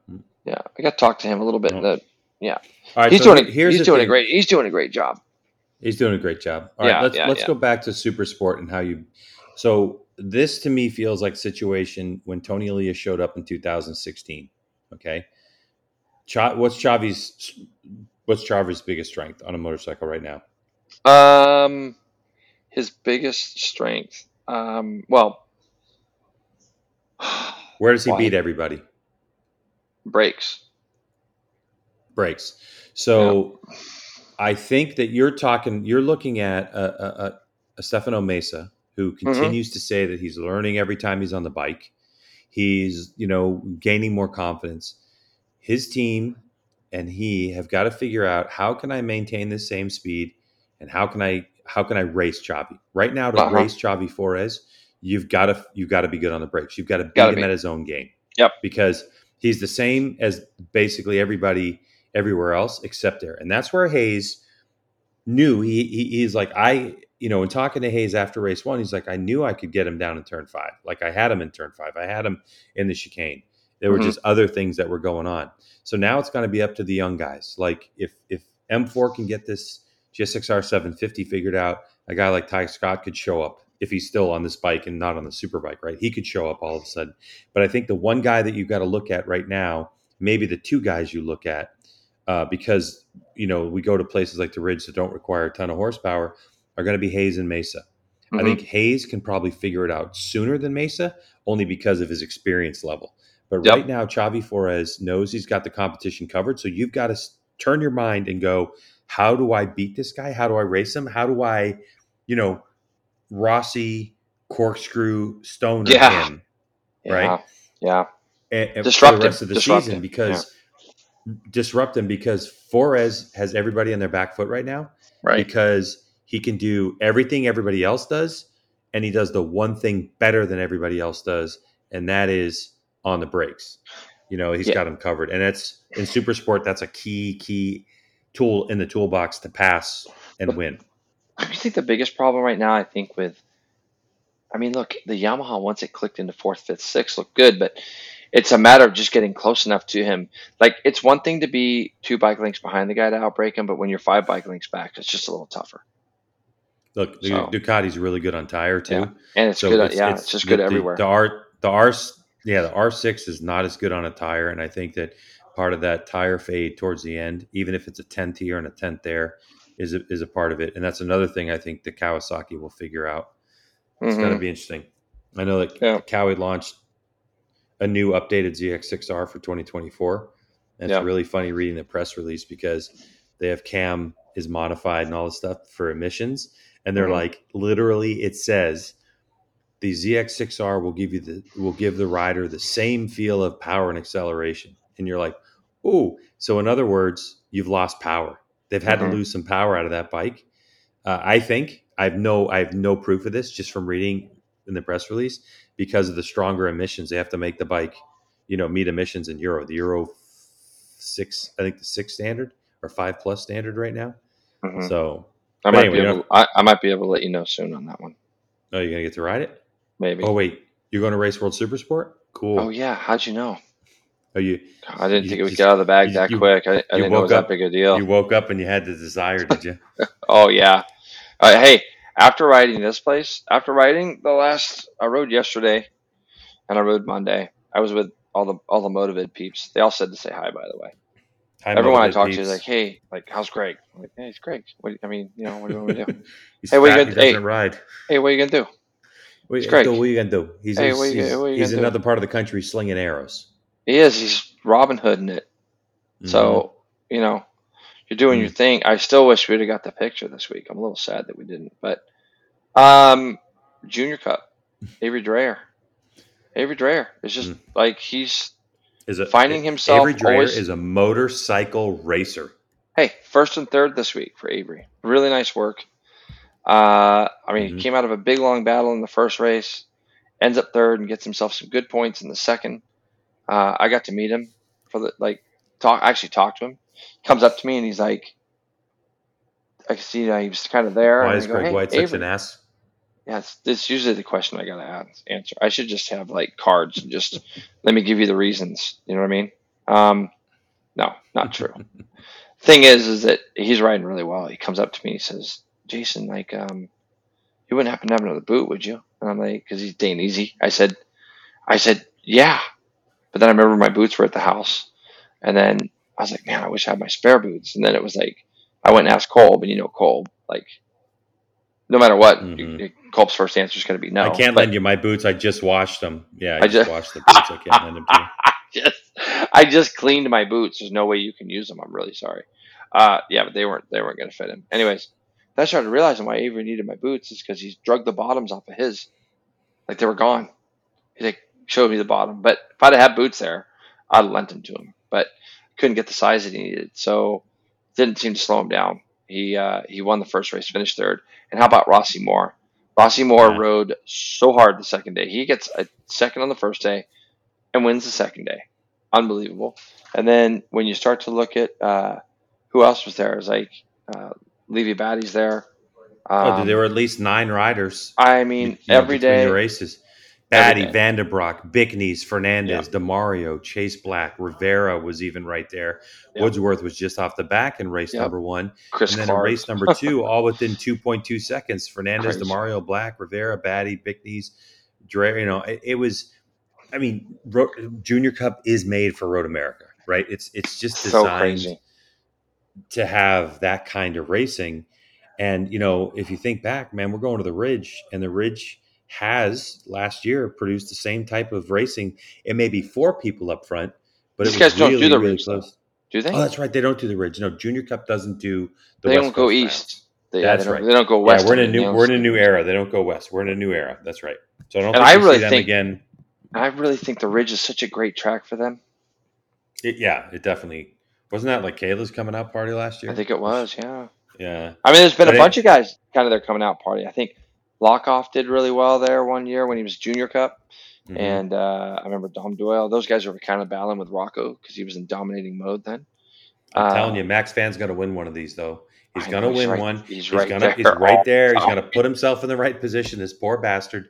Yeah. I got to talk to him a little bit. No. The, right, he's so doing here's he's doing a great he's doing a great job. He's doing a great job. All right, Yeah, let's yeah, let's yeah. go back to super sport and how you. So this to me feels like situation when Toni Elias showed up in 2016. Okay, Cha- what's Xavi's what's Xavi's biggest strength on a motorcycle right now? Um, his biggest strength. Um, well, Where does he Why? beat everybody? brakes. Brakes. So I think that you're talking, you're looking at a, a, a, Stefano Mesa who Mm-hmm. continues to say that he's learning every time he's on the bike. He's, you know, gaining more confidence. His team and he have got to figure out how can I maintain the same speed and how can I how can I race Xavi? Right now to Uh-huh. race Xavi Forés, you've got to you've got to be good on the brakes. You've got to beat Gotta him be. at his own game. Yep. Because he's the same as basically everybody everywhere else except there. And that's where Hayes knew he, he he's like I you know in talking to Hayes after race 1 he's like I knew I could get him down in turn 5. Like I had him in turn 5. I had him in the chicane. There were Mhm. just other things that were going on. So now it's going to be up to the young guys. Like if if M4 can get this GSXR 750 figured out, a guy like Ty Scott could show up if he's still on this bike and not on the super bike, right? He could show up all of a sudden. But I think the one guy that you've got to look at right now, maybe the two guys you look at, uh, because you know we go to places like the Ridge that don't require a ton of horsepower, are going to be Hayes and Mesa. I Mhm. think Hayes can probably figure it out sooner than Mesa, only because of his experience level. But Yep. right now, Xavi Forés knows he's got the competition covered. So you've got to turn your mind and go, how do I beat this guy? How do I race him? How do I, you know, Rossi, corkscrew, stoner Yeah. him yeah, right? Yeah. and, and Disrupt for the rest of the Disrupt season because disrupt them because Forés has everybody on their back foot right now Right. because he can do everything everybody else does and he does the one thing better than everybody else does and that is on the brakes you know he's Yeah. got him covered and that's in super sport that's a key key tool in the toolbox to pass and win I think the biggest problem right now, I think, with, I mean, look, the Yamaha once it clicked into fourth, fifth, sixth looked good, but it's a matter of just getting close enough to him. Like it's one thing to be two bike lengths behind the guy to outbreak him, but when you're five bike lengths back, it's just a little tougher. look the So- ducati's really good on tire too Yeah. And it's good. yeah, it's, just good the, everywhere. The, the R the R yeah the R six is not as good on a tire, and I think that part of that tire fade towards the end, even if it's a tenth here and a tenth there, is a, is a part of it, and that's another thing I think the Kawasaki will figure out. It's going to mm-hmm. be interesting. I know that Yeah. Kawi launched a new updated ZX6R for 2024. And Yeah. it's really funny reading the press release because they have cam is modified and all this stuff for emissions. And they're Mhm. like, literally, it says the ZX6R will give you the will give the rider the same feel of power and acceleration. And you're like, oh, so in other words, you've lost power. They've had Mhm. to lose some power out of that bike. Uh, I think I have no I have no proof of this just from reading in the press release because of the stronger emissions. They have to make the bike, you know, meet emissions in Euro. The Euro six, I think the six standard or five plus standard right now. Mhm. So, I might anyway, be you able. I, I might be able to let you know soon on that one. oh, you're gonna get to ride it? Maybe. Oh wait, you're going to race World Super Sport? Cool. Oh yeah. How'd you know? Oh, you I didn't You think it would just- get out of the bag you- that you- quick. I, I didn't know it was that big a deal. you woke up and you had the desire, did you? Oh yeah. Uh, hey, after riding this place, after riding the last, I rode yesterday, and I rode Monday. I was with all the all the motivated peeps. They all said to say hi, by the way. Hi, Everyone I talked to is like, "Hey, like, how's Greg?" I'm like, "Hey, it's Greg. What, I mean, you know, what do you want to do? He's Hey, what you gonna- he hey. ride. hey, what are you gonna do?" What, It's Greg. What are you gonna do? He's, Hey, he's, you he's, gonna- you he's gonna do? another part of the country slinging arrows. He is. He's Robin Hooding it. So mm-hmm. you know, you're doing your thing. I still wish we'd have got the picture this week. I'm a little sad that we didn't. But um, Junior Cup, Avery Dreyer. Avery Dreyer is just Mm. like he's is it finding himself Avery Dreyer always- is a motorcycle racer. hey first and third this week for Avery. Really nice work. Uh, I mean, Mhm. he came out of a big long battle in the first race, ends up third and gets himself some good points in the second. Uh, I got to meet him for the like talk. I actually talked to him. He comes up to me and he's like, I can see that he was kind of there. Why is go, Greg "Hey, White such an ass? Yeah, it's, it's usually the question I gotta ask, answer. I should just have like cards and just let me give you the reasons. You know what I mean? Um, no, not true. Thing is, is that he's riding really well. He comes up to me, and he says, "Jason, like, um, you wouldn't happen to have another boot, would you?" And I'm like, "Cause he's dang easy." I said, "I said, yeah," but then I remember my boots were at the house, and then I was like, "Man, I wish I had my spare boots." And then it was like, I went and asked Kolb, and you know Kolb, like, no matter what, Mhm. Kolb's first answer is going to be no. I can't But lend you my boots. I just washed them. Yeah, I, I just ju- washed the boots. I can't lend them to you. I just, I just cleaned my boots. There's no way you can use them. I'm really sorry. Uh, yeah, but they weren't they weren't going to fit him. Anyways, then I started realizing why Avery needed my boots is because he's drugged the bottoms off of his, like they were gone. He like showed me the bottom, but if I'd have had boots there, I'd have lent them to him, but couldn't get the size that he needed, so didn't seem to slow him down. He uh, he won the first race, finished third. And how about Rossi Moore? Rossi Moore Yeah. rode so hard the second day. He gets a second on the first day and wins the second day. Unbelievable. And then when you start to look at uh, who else was there, it was like uh, Levi Badie's there. oh, Um, there were at least nine riders. I mean, you know, every the races. Badie. Vanderbrock, Bickneys, Fernandez, Demario, Chase Black, Rivera was even right there. Yep. Woodsworth was just off the back in race Yep. number one. Chris and then Clark. in race number two, all within 2.2 seconds. Fernandez, Crazy. Demario, Black, Rivera, Badie, Bickneys, Dre. You know, it, it was. I mean, Ro- Junior Cup is made for Road America, right? It's it's just designed crazy. to have that kind of racing. And you know, if you think back, man, we're going to the Ridge, and the Ridge has last year produced the same type of racing. It may be four people up front, but These guys don't do the really Ridge, close. Do they? Oh, that's right. They don't do the Ridge. No, Junior Cup doesn't do the they West don't go Coast east. They, yeah, That's they, right. they don't go west. Yeah, we're in a new we're in a new era. They don't go west. We're in a new era. That's right. So I don't And think I really think- again. I really think the Ridge is such a great track for them. It, yeah, it definitely wasn't that like Kayla's coming out party last year. I think it was, yeah. Yeah, I mean, there's been But a it- bunch of guys kind of their coming out party. I think Lockoff did really well there one year when he was Junior Cup, Mhm. and uh, I remember Dom Doyle. Those guys were kind of battling with Rocco because he was in dominating mode then. I'm Uh, telling you, Max Van's going to win one of these though. He's going to win right- one. He's, He's right gonna, there. He's right there. He's Oh, going to put himself in the right position. This poor bastard.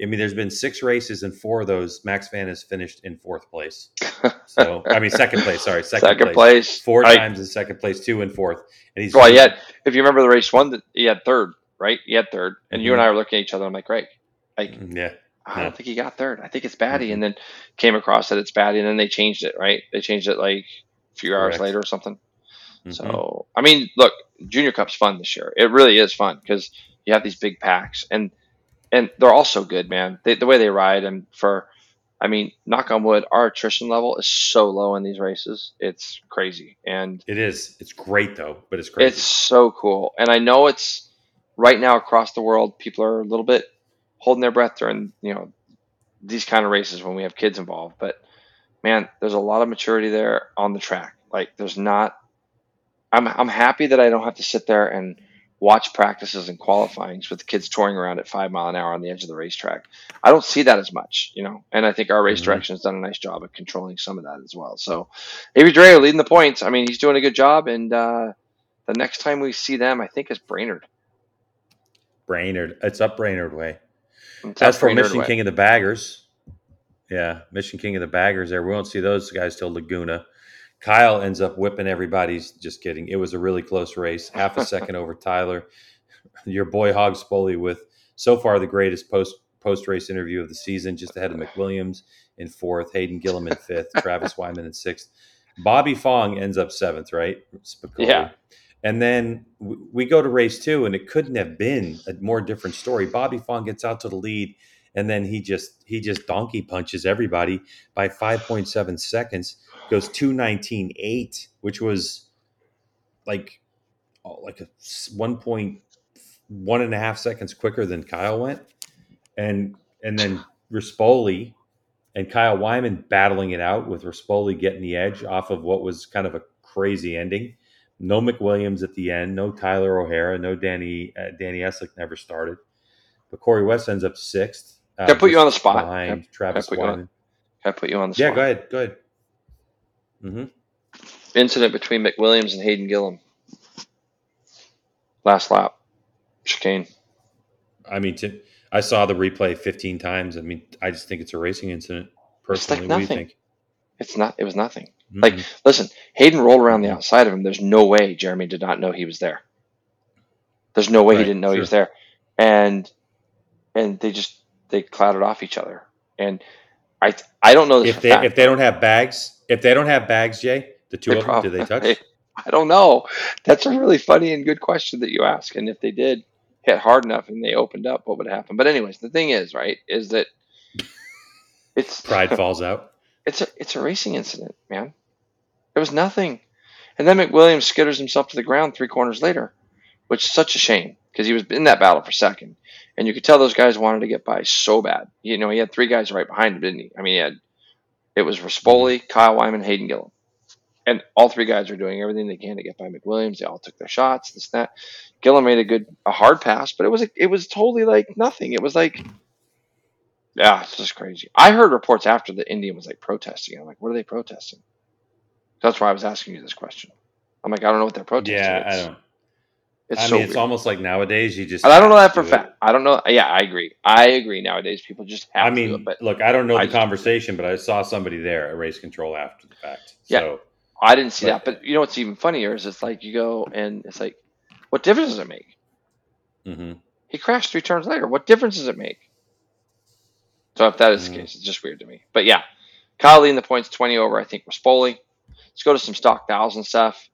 I mean, there's been six races, and four of those, Max Van has finished in fourth place. So, I mean, second place. Sorry, second, second place. place. Four Right. times in second place, two in fourth, and he's Well, he had, if you remember the race one, that he had third, right? He had third, and you and I were looking at each other. I'm like, Greg, like yeah, I Yeah. don't think he got third. I think it's Badie, Mhm. and then came across that it's Badie, and then they changed it, right? They changed it like a few hours Correct. later or something. Mhm. So I mean, look, Junior Cup's fun this year. It really is fun because you have these big packs, and and they're all so good, man. They, the way they ride, and for, I mean, knock on wood, our attrition level is so low in these races. It's crazy, and it is. It's great though, but it's crazy. it's so cool. And I know it's right now across the world, people are a little bit holding their breath during, you know, these kind of races when we have kids involved. But man, there's a lot of maturity there on the track. Like there's not I'm I'm happy that I don't have to sit there and watch practices and qualifyings with the kids touring around at five mile an hour on the edge of the racetrack. I don't see that as much, you know. And I think our race Mhm. direction has done a nice job of controlling some of that as well. So Avery Dreyer leading the points. I mean, he's doing a good job and uh the next time we see them, I think is Brainerd. Brainerd. It's up Brainerd way. It's As for Brainerd Mission way. King of the Baggers, yeah, Mission King of the Baggers. There, we won't see those guys till Laguna. Kyle ends up whipping everybody's. Just kidding. It was a really close race, half a second over Tyler. Your boy Hog Spoley with so far the greatest post post race interview of the season, just ahead of McWilliams in fourth, Hayden Gillim in fifth, Travis Wyman in sixth. Bobby Fong ends up seventh, right? Spicoli. Yeah. And then we go to race two, and it couldn't have been a more different story. Bobby Fong gets out to the lead, and then he just he just donkey punches everybody by 5.7 seconds. Goes 219.8, which was like oh, like 1.1 and a half seconds quicker than Kyle went, and and then Rispoli and Kyle Wyman battling it out with Rispoli getting the edge off of what was kind of a crazy ending. No McWilliams at the end, no Tyler O'Hara, no Danny uh, Danny Eslick never started, but Corey West ends up sixth. Uh, Can I put you on the spot? behind Can Travis can I put you on- Can I put you on the Yeah, spot? Yeah, go ahead, go ahead. hmm Incident between McWilliams and Hayden Gillim. Last lap. Chicane. I mean, to, I saw the replay 15 times. I mean, I just think it's a racing incident. It's like Personally, what do you nothing. think? It's not it was nothing. Like, Mhm. listen, Hayden rolled around the outside of him. There's no way Jeremy did not know he was there. There's no way he didn't know he was there. And and they just they clattered off each other. And I I don't know if they fact, if they don't have bags, if they don't have bags, Jay, the two They of them, do they touch? I don't know. That's a really funny and good question that you ask. And if they did hit hard enough and they opened up, what would happen? But anyways, the thing is, right, is that it's Pride falls out. It's a it's a racing incident, man. It was nothing. And then McWilliams skitters himself to the ground three corners later, which is such a shame because he was in that battle for second. And you could tell those guys wanted to get by so bad. You know, he had three guys right behind him, didn't he? I mean, he had it was Rispoli, Kyle Wyman, Hayden Gillim. And all three guys were doing everything they can to get by McWilliams. They all took their shots, this, that. Gillim made a good, a hard pass, but it was, it was totally like nothing. It was like, yeah, it's just crazy. I heard reports after the Indian was like protesting. I'm like, what are they protesting? That's why I was asking you this question. I'm like, I don't know what they're protesting. Yeah, it's, I don't. It's I so mean, it's weird. almost like nowadays you just. And I don't know that for a fact. I don't know. Yeah, I agree. I agree. Nowadays, people just have I mean, it. But look, I don't know I the conversation, but I saw somebody there at race control after the fact. Yeah. So, I didn't see But- that. But you know what's even funnier is it's like you go and it's like, what difference does it make? hmm He crashed three turns later. What difference does it make? So if that is the Mhm. case, it's just weird to me. But yeah, Kyle Lee in the points 20 over, I think, was Foley. Let's go to some stock thousand stuff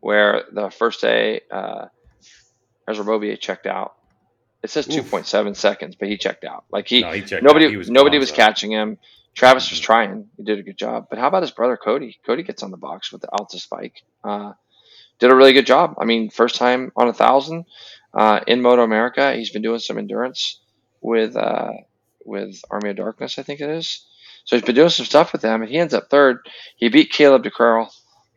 where the first day, uh, Ezra Beaubier checked out. It says 2.7 seconds, but he checked out. Like he, no, he nobody. He was nobody was catching him. Travis was Mhm. trying. He did a good job. But how about his brother Cody? Cody gets on the box with the Alta spike. Uh, did a really good job. I mean, first time on a thousand uh, in MotoAmerica. He's been doing some endurance with uh, with Army of Darkness, I think it is. So he's been doing some stuff with them, and he ends up third. He beat Caleb De Keller,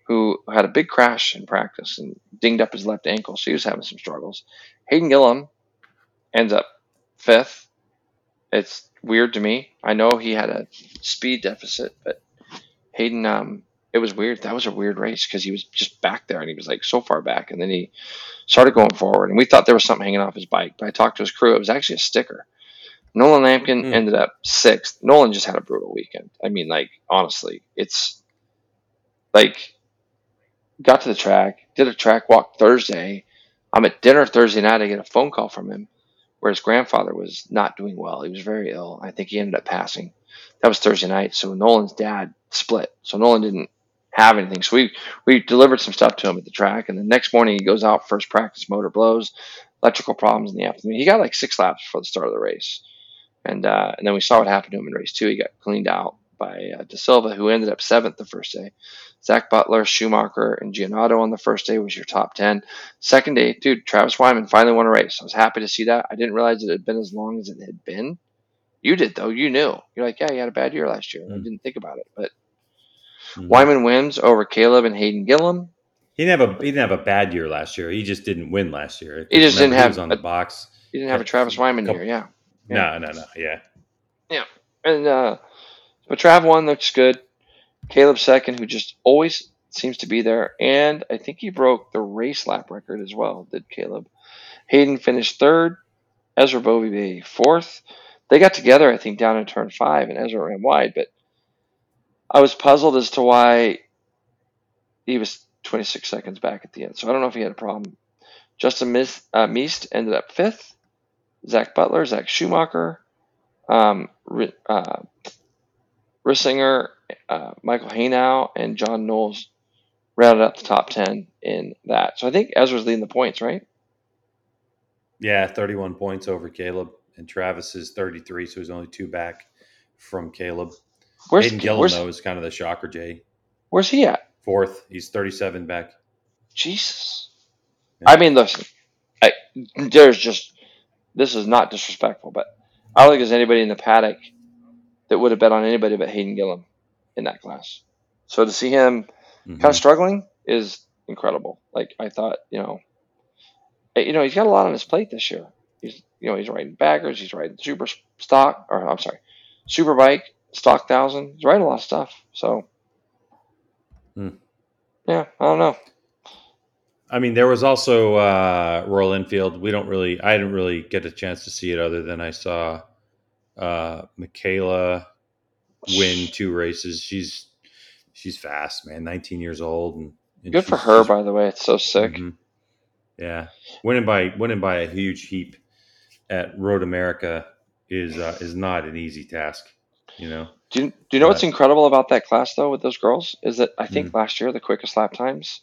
who had a big crash in practice and dinged up his left ankle, so he was having some struggles. Hayden Gillim ends up fifth. It's weird to me. I know he had a speed deficit, but Hayden, um, it was weird. That was a weird race because he was just back there and he was like so far back, and then he started going forward, and we thought there was something hanging off his bike. But I talked to his crew; it was actually a sticker. Nolan Lampkin Hmm. ended up sixth. Nolan just had a brutal weekend. I mean, like honestly, it's like got to the track, did a track walk Thursday. I'm at dinner Thursday night. I get a phone call from him where his grandfather was not doing well. He was very ill. I think he ended up passing. That was Thursday night. So Nolan's dad split. So Nolan didn't have anything. So we we delivered some stuff to him at the track, and the next morning he goes out first practice, motor blows, electrical problems in the afternoon. He got like six laps before the start of the race, and uh, and then we saw what happened to him in race two. He got cleaned out by uh, De Silva, who ended up seventh the first day. Zach Butler, Schumacher, and Gianotto on the first day was your top ten. Second day, dude, Travis Wyman finally won a race. I was happy to see that. I didn't realize it had been as long as it had been. You did though. You knew. You're like, yeah, he had a bad year last year. I Mm. didn't think about it, but Mhm. Wyman wins over Caleb and Hayden Gillim. He didn't have a he didn't have a bad year last year. He just didn't win last year. He just didn't have was on a- the box. He didn't have a Travis Wyman year, yeah. No, no, no. Yeah. Yeah. And uh, but Trav one looks good. Caleb second, who just always seems to be there, and I think he broke the race lap record as well. Did Caleb? Hayden finished third. Ezra Beaubier fourth. They got together, I think, down in turn five, and Ezra ran wide. But I was puzzled as to why he was 26 seconds back at the end. So I don't know if he had a problem. Justin uh, Meest ended up fifth. Zach Butler, Zach Schumacher, um, uh, Rissinger, uh, Michael Haynow, and John Knowles rounded out the top 10 in that. So I think Ezra's leading the points, right? Yeah, 31 points over Caleb. And Travis is 33, so he's only two back from Caleb. Where's, Hayden Gillim, where's, though, is kind of the shocker, Jay. where's he at? Fourth. He's 37 back. Jesus. Yeah. I mean, listen, I, there's just, this is not disrespectful, but I don't think there's anybody in the paddock that would have bet on anybody but Hayden Gillim in that class. So to see him Mhm. kind of struggling is incredible. Like I thought, you know, eh, you know, he's got a lot on his plate this year. He's, you know, he's riding baggers, he's riding super stock, or I'm sorry, super bike, stock thousand. He's riding a lot of stuff. So, Hmm. yeah, I don't know. I mean, there was also uh, Royal Enfield. We don't really, I didn't really get a chance to see it other than I saw uh, Michaela win two races. She's she's fast, man. 19 years old, and, and Good for her, by the way. It's so sick. Mhm. Yeah, winning by winning by a huge heap at Road America is uh, is not an easy task. You know, Do you, do you know what's incredible about that class though with those girls is that I think last year the quickest lap times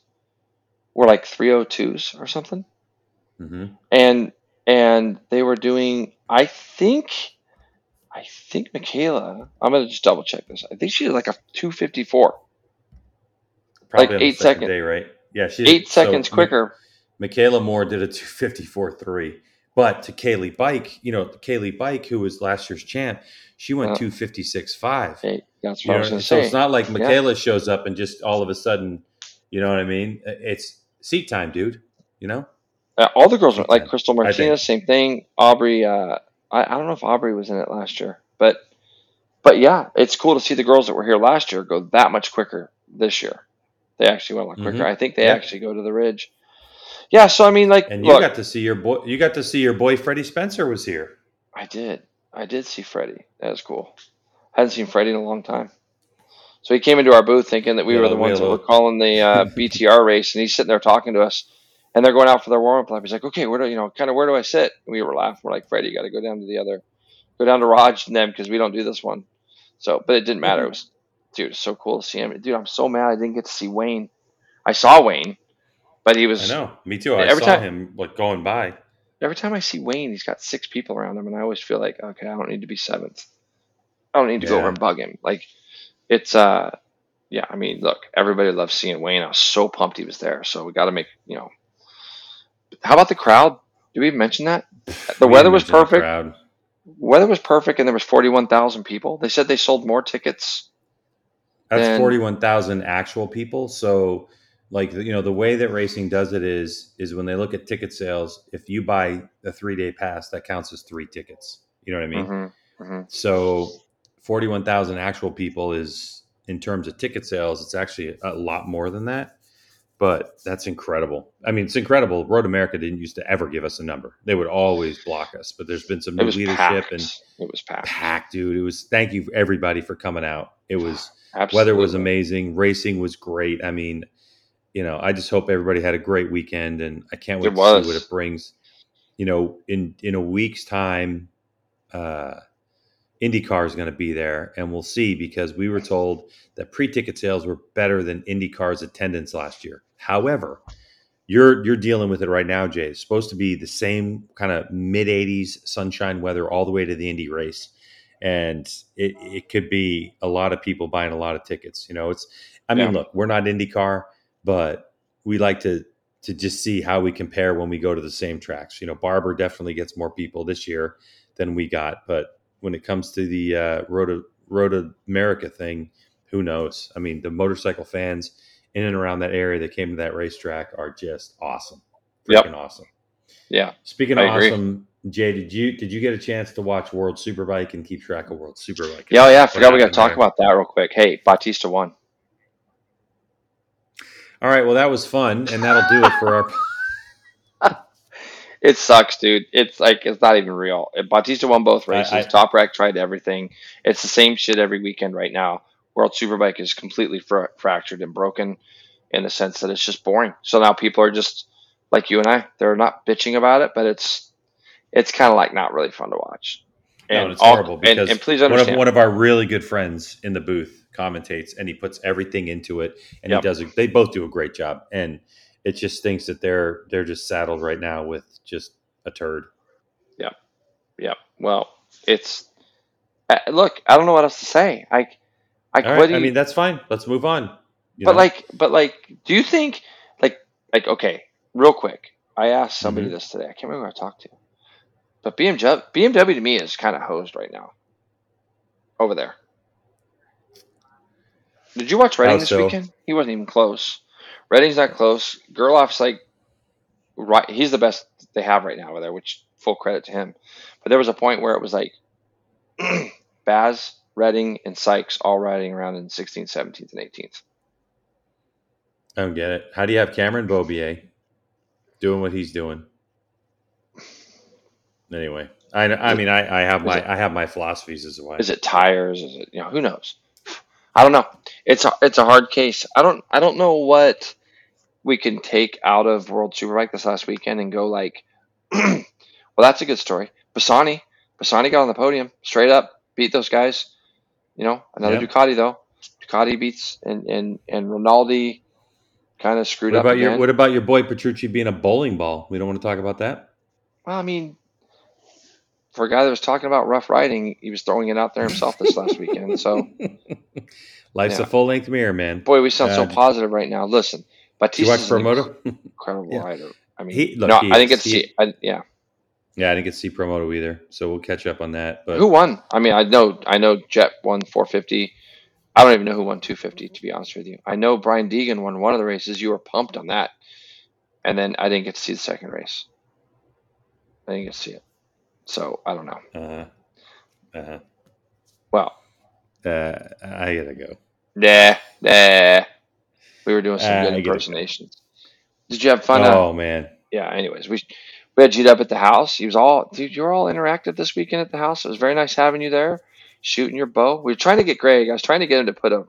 were like 302s or something. hmm and and they were doing i think i think michaela i'm gonna just double check this i think she did like a 254 probably Like eight seconds. eight second second. day, right? Yeah, she Eight so seconds Mi- quicker. Michaela Moore did a 254.3. But to Kayleigh Buyck, you know, Kayleigh Buyck, who was last year's champ, she went Uh, 256.5. Hey, that's You what I know, was going to so say. it's not like Yeah. Michaela shows up and just all of a sudden, you know what I mean? It's seat time, dude. You know? Uh, all the girls, like Crystal Martinez, same thing. Aubrey, uh, I, I don't know if Aubrey was in it last year, but but yeah, it's cool to see the girls that were here last year go that much quicker this year. They actually went a lot quicker. Mhm. I think they Yeah. actually go to the ridge. Yeah, so I mean, like, And you look, got to see your boy. You got to see your boy Freddie Spencer was here. I did, I did see Freddie. That was cool. Hadn't seen Freddie in a long time. So he came into our booth thinking that we Yeah, were the ones that were calling the uh, BTR race, and he's sitting there talking to us. And they're going out for their warm up lap. He's like, "Okay, where do you know? Kind of where do I sit?" And we were laughing. We're like, "Freddie, you got to go down to the other, go down to Raj and them because we don't do this one." So, but it didn't matter. It was, dude, it's so cool to see him. Dude, I'm so mad I didn't get to see Wayne. I saw Wayne, but he was. I know. Me too. I Every saw time- him like going by. every time I see Wayne, he's got six people around him, and I always feel like, okay, I don't need to be seventh. I don't need to go over and bug him. Like, it's uh, yeah. I mean, look, everybody loves seeing Wayne. I was so pumped he was there. So we got to make you know. How about the crowd? Did we even mention that? The We weather was perfect. crowd. Weather was perfect, and there was forty-one thousand people. They said they sold more tickets. That's And- forty-one thousand actual people. So, like you know, the way that racing does it is is when they look at ticket sales. If you buy a three-day pass, that counts as three tickets. You know what I mean? hmm hmm So, forty-one thousand actual people is in terms of ticket sales. It's actually a lot more than that. But that's incredible. I mean, it's incredible. Road America didn't used to ever give us a number. They would always block us. But there's been some new leadership packed. and it was packed. packed, dude. It was thank you everybody for coming out. It was Absolutely. weather was amazing racing was great i mean you know i just hope everybody had a great weekend and i can't wait It to was. see what it brings you know in in a week's time uh indycar is going to be there and we'll see because we were told that pre-ticket sales were better than indycar's attendance last year however you're you're dealing with it right now jay it's supposed to be the same kind of mid 80s sunshine weather all the way to the indy race and it, it could be a lot of people buying a lot of tickets. You know, it's I mean, Yeah. look, we're not IndyCar, but we like to to just see how we compare when we go to the same tracks. You know, Barber definitely gets more people this year than we got, but when it comes to the uh, Road Road America thing, who knows? I mean, the motorcycle fans in and around that area that came to that racetrack are just awesome, Yep. freaking awesome. Yeah. Speaking of awesome, Jay, did you did you get a chance to watch World Superbike and keep track of World Superbike? Yeah, oh, yeah. I forgot we got to talk there? about that real quick. Hey, Bautista won. All right, well that was fun, and that'll do it for our. It sucks, dude. It's like it's not even real. Bautista won both races. I- Toprak tried everything. It's the same shit every weekend right now. World Superbike is completely fra- fractured and broken in the sense that it's just boring. So now people are just like you and I. They're not bitching about it, but it's it's kind of like not really fun to watch. No, And it's all- horrible because and please one of one of our really good friends in the booth commentates, and he puts everything into it, and Yep. he does. A, they both do a great job, and it just thinks that they're they're just saddled right now with just a turd. yeah. Yeah well, it's uh, look. I don't know what else to say. I I right, quit. I mean that's fine. Let's move on. but know? like but like do you think like like okay real quick i asked somebody Mhm. this today i can't remember who i talked to but bmw bmw to me is kind of hosed right now. Over there. Did you watch Redding this so? weekend? He wasn't even close. Redding's not close. Gerloff's like right he's the best they have right now over there which full credit to him. But there was a point where it was like baz Redding and sykes all riding around in 16th 17th and 18th I don't get it. How do you have Cameron Beaubier doing what he's doing? Anyway, I I mean I, I have my it- I have my philosophies as well. Is it tires? Is it you know who knows? I don't know. It's a, it's a hard case. I don't I don't know what we can take out of World Superbike this last weekend and go like, well, that's a good story. Bassani, Bassani got on the podium straight up, beat those guys. You know, another. Ducati though. Ducati beats and and and Rinaldi kind of screwed What up about again. your What about your boy Petrucci being a bowling ball? We don't want to talk about that. well, I mean, for a guy that was talking about rough riding, he was throwing it out there himself this last weekend. So. Life's Yeah. a full length mirror, man. Boy, we sound so Uh, positive right now. Listen, Bautista you watch is an Promoto? incredible Yeah. rider. I mean, He- look, no, he I didn't get to he- see. I, yeah, yeah, I didn't get to see Promoto either, so we'll catch up on that. But who won? I mean, I know, I know, Jett won 450. I don't even know who won 250. To be honest with you, I know Brian Deegan won one of the races. You were pumped on that, and then I didn't get to see the second race. I didn't get to see it, so I don't know. uh, uh, Well, uh, I gotta go. nah, nah. We were doing some Uh, good I get it. impersonations. Did you have fun? uh, Oh man, yeah. Anyways, we we had you up at the house. He was all dude. You were all interactive this weekend at the house. It was very nice having you there, shooting your bow. We were trying to get Greg. I was trying to get him to put a.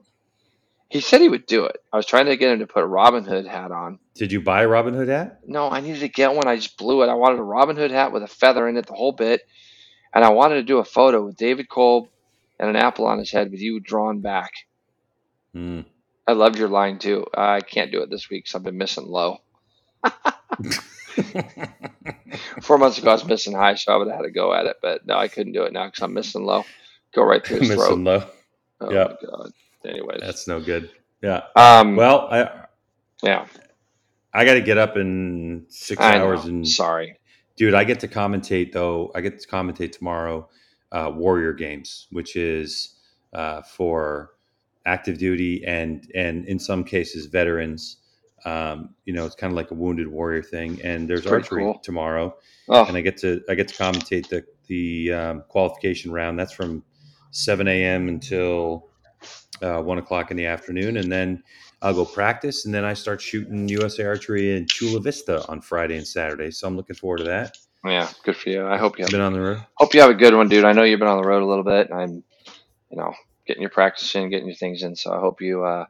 He said he would do it. I was trying to get him to put a Robin Hood hat on. did you buy a Robin Hood hat? No, I needed to get one. I just blew it. I wanted a Robin Hood hat with a feather in it, the whole bit, and I wanted to do a photo with David Kolb and an apple on his head with you drawn back. Hmm. I loved your line too. I can't do it this week, so I've been missing low. Four months ago, I was missing high, so I would have had to go at it, but no, I couldn't do it now because I'm missing low. Go right through his Missing throat. low. Oh Yeah. Anyways, That's no good. Yeah. um, Well, I yeah, I got to get up in six I hours know. and Sorry. dude, I get to commentate though. I get to commentate tomorrow, uh, Warrior Games, which is uh, for active duty and and in some cases veterans. Um, you know, it's kind of like a wounded warrior thing. And there's archery cool. tomorrow, Oh, and I get to I get to commentate the the um, qualification round. That's from seven a.m. until uh, one o'clock in the afternoon, and then I'll go practice, and then I start shooting USA Archery in Chula Vista on Friday and Saturday. So I'm looking forward to that. yeah, good for you. I hope you have Been on the road. hope you have a good one, dude. I know you've been on the road a little bit, and I'm, you know, getting your practice in, getting your things in. So I hope you, uh,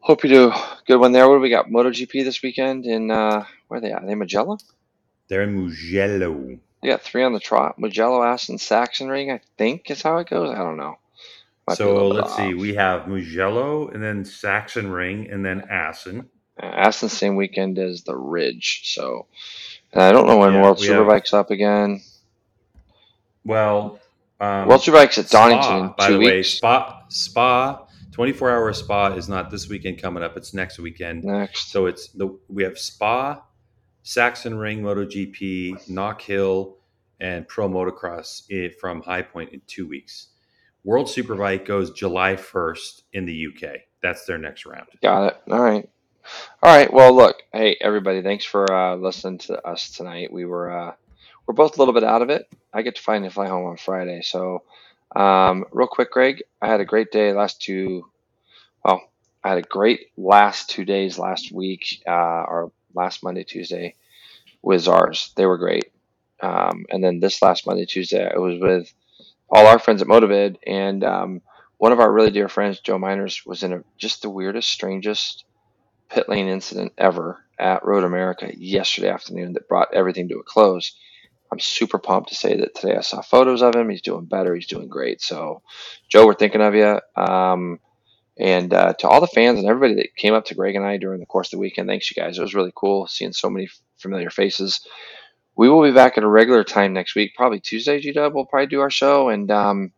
hope you do a good one there. What do we got? MotoGP this weekend in uh, where are they at? Are they Mugello? They're in Mugello. They got three on the trot. Mugello, Assen, Saxon Ring. I think is how it goes. I don't know. Might so let's see. off. We have Mugello, and then Sachsenring, and then Assen. Uh, Assen same weekend as the Ridge. So I don't know when Yeah, World we have- Superbike's up again. Well, um, World Superbike's at Donington Spa, in by the way, weeks. Spa Spa 24 hour Spa is not this weekend coming up. It's next weekend. Next. So it's the we have Spa, Sachsenring MotoGP, Knock Hill, and Pro Motocross from High Point in two weeks. World Superbike goes July 1st in the UK. That's their next round. Got it. All right. All right. Well, look. Hey, everybody. Thanks for uh, listening to us tonight. We were uh, we're both a little bit out of it. I get to finally fly home on Friday. So, um, real quick, Greg. I had a great day last two. Well, I had a great last two days last week, uh, or last Monday, Tuesday, with ours. They were great. Um, and then this last Monday, Tuesday, I was with all our friends at Motivid, and um, one of our really dear friends, Joe Miners, was in a, just the weirdest, strangest pit lane incident ever at Road America yesterday afternoon that brought everything to a close. I'm super pumped to say that today I saw photos of him. He's doing better. He's doing great. So, Joe, we're thinking of you. Um, and uh, to all the fans and everybody that came up to Greg and I during the course of the weekend, thanks you guys. It was really cool seeing so many familiar faces. We will be back at a regular time next week, probably Tuesday. G Dub we'll probably do our show, and um,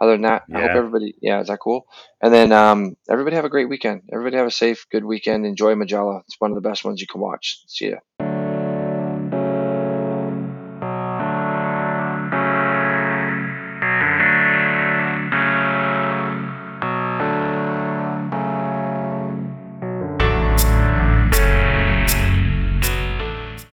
other than that, I hope everybody. Yeah, is that cool? And then um, everybody have a great weekend. Everybody have a safe, good weekend. Enjoy Mugello. It's one of the best ones you can watch. See ya.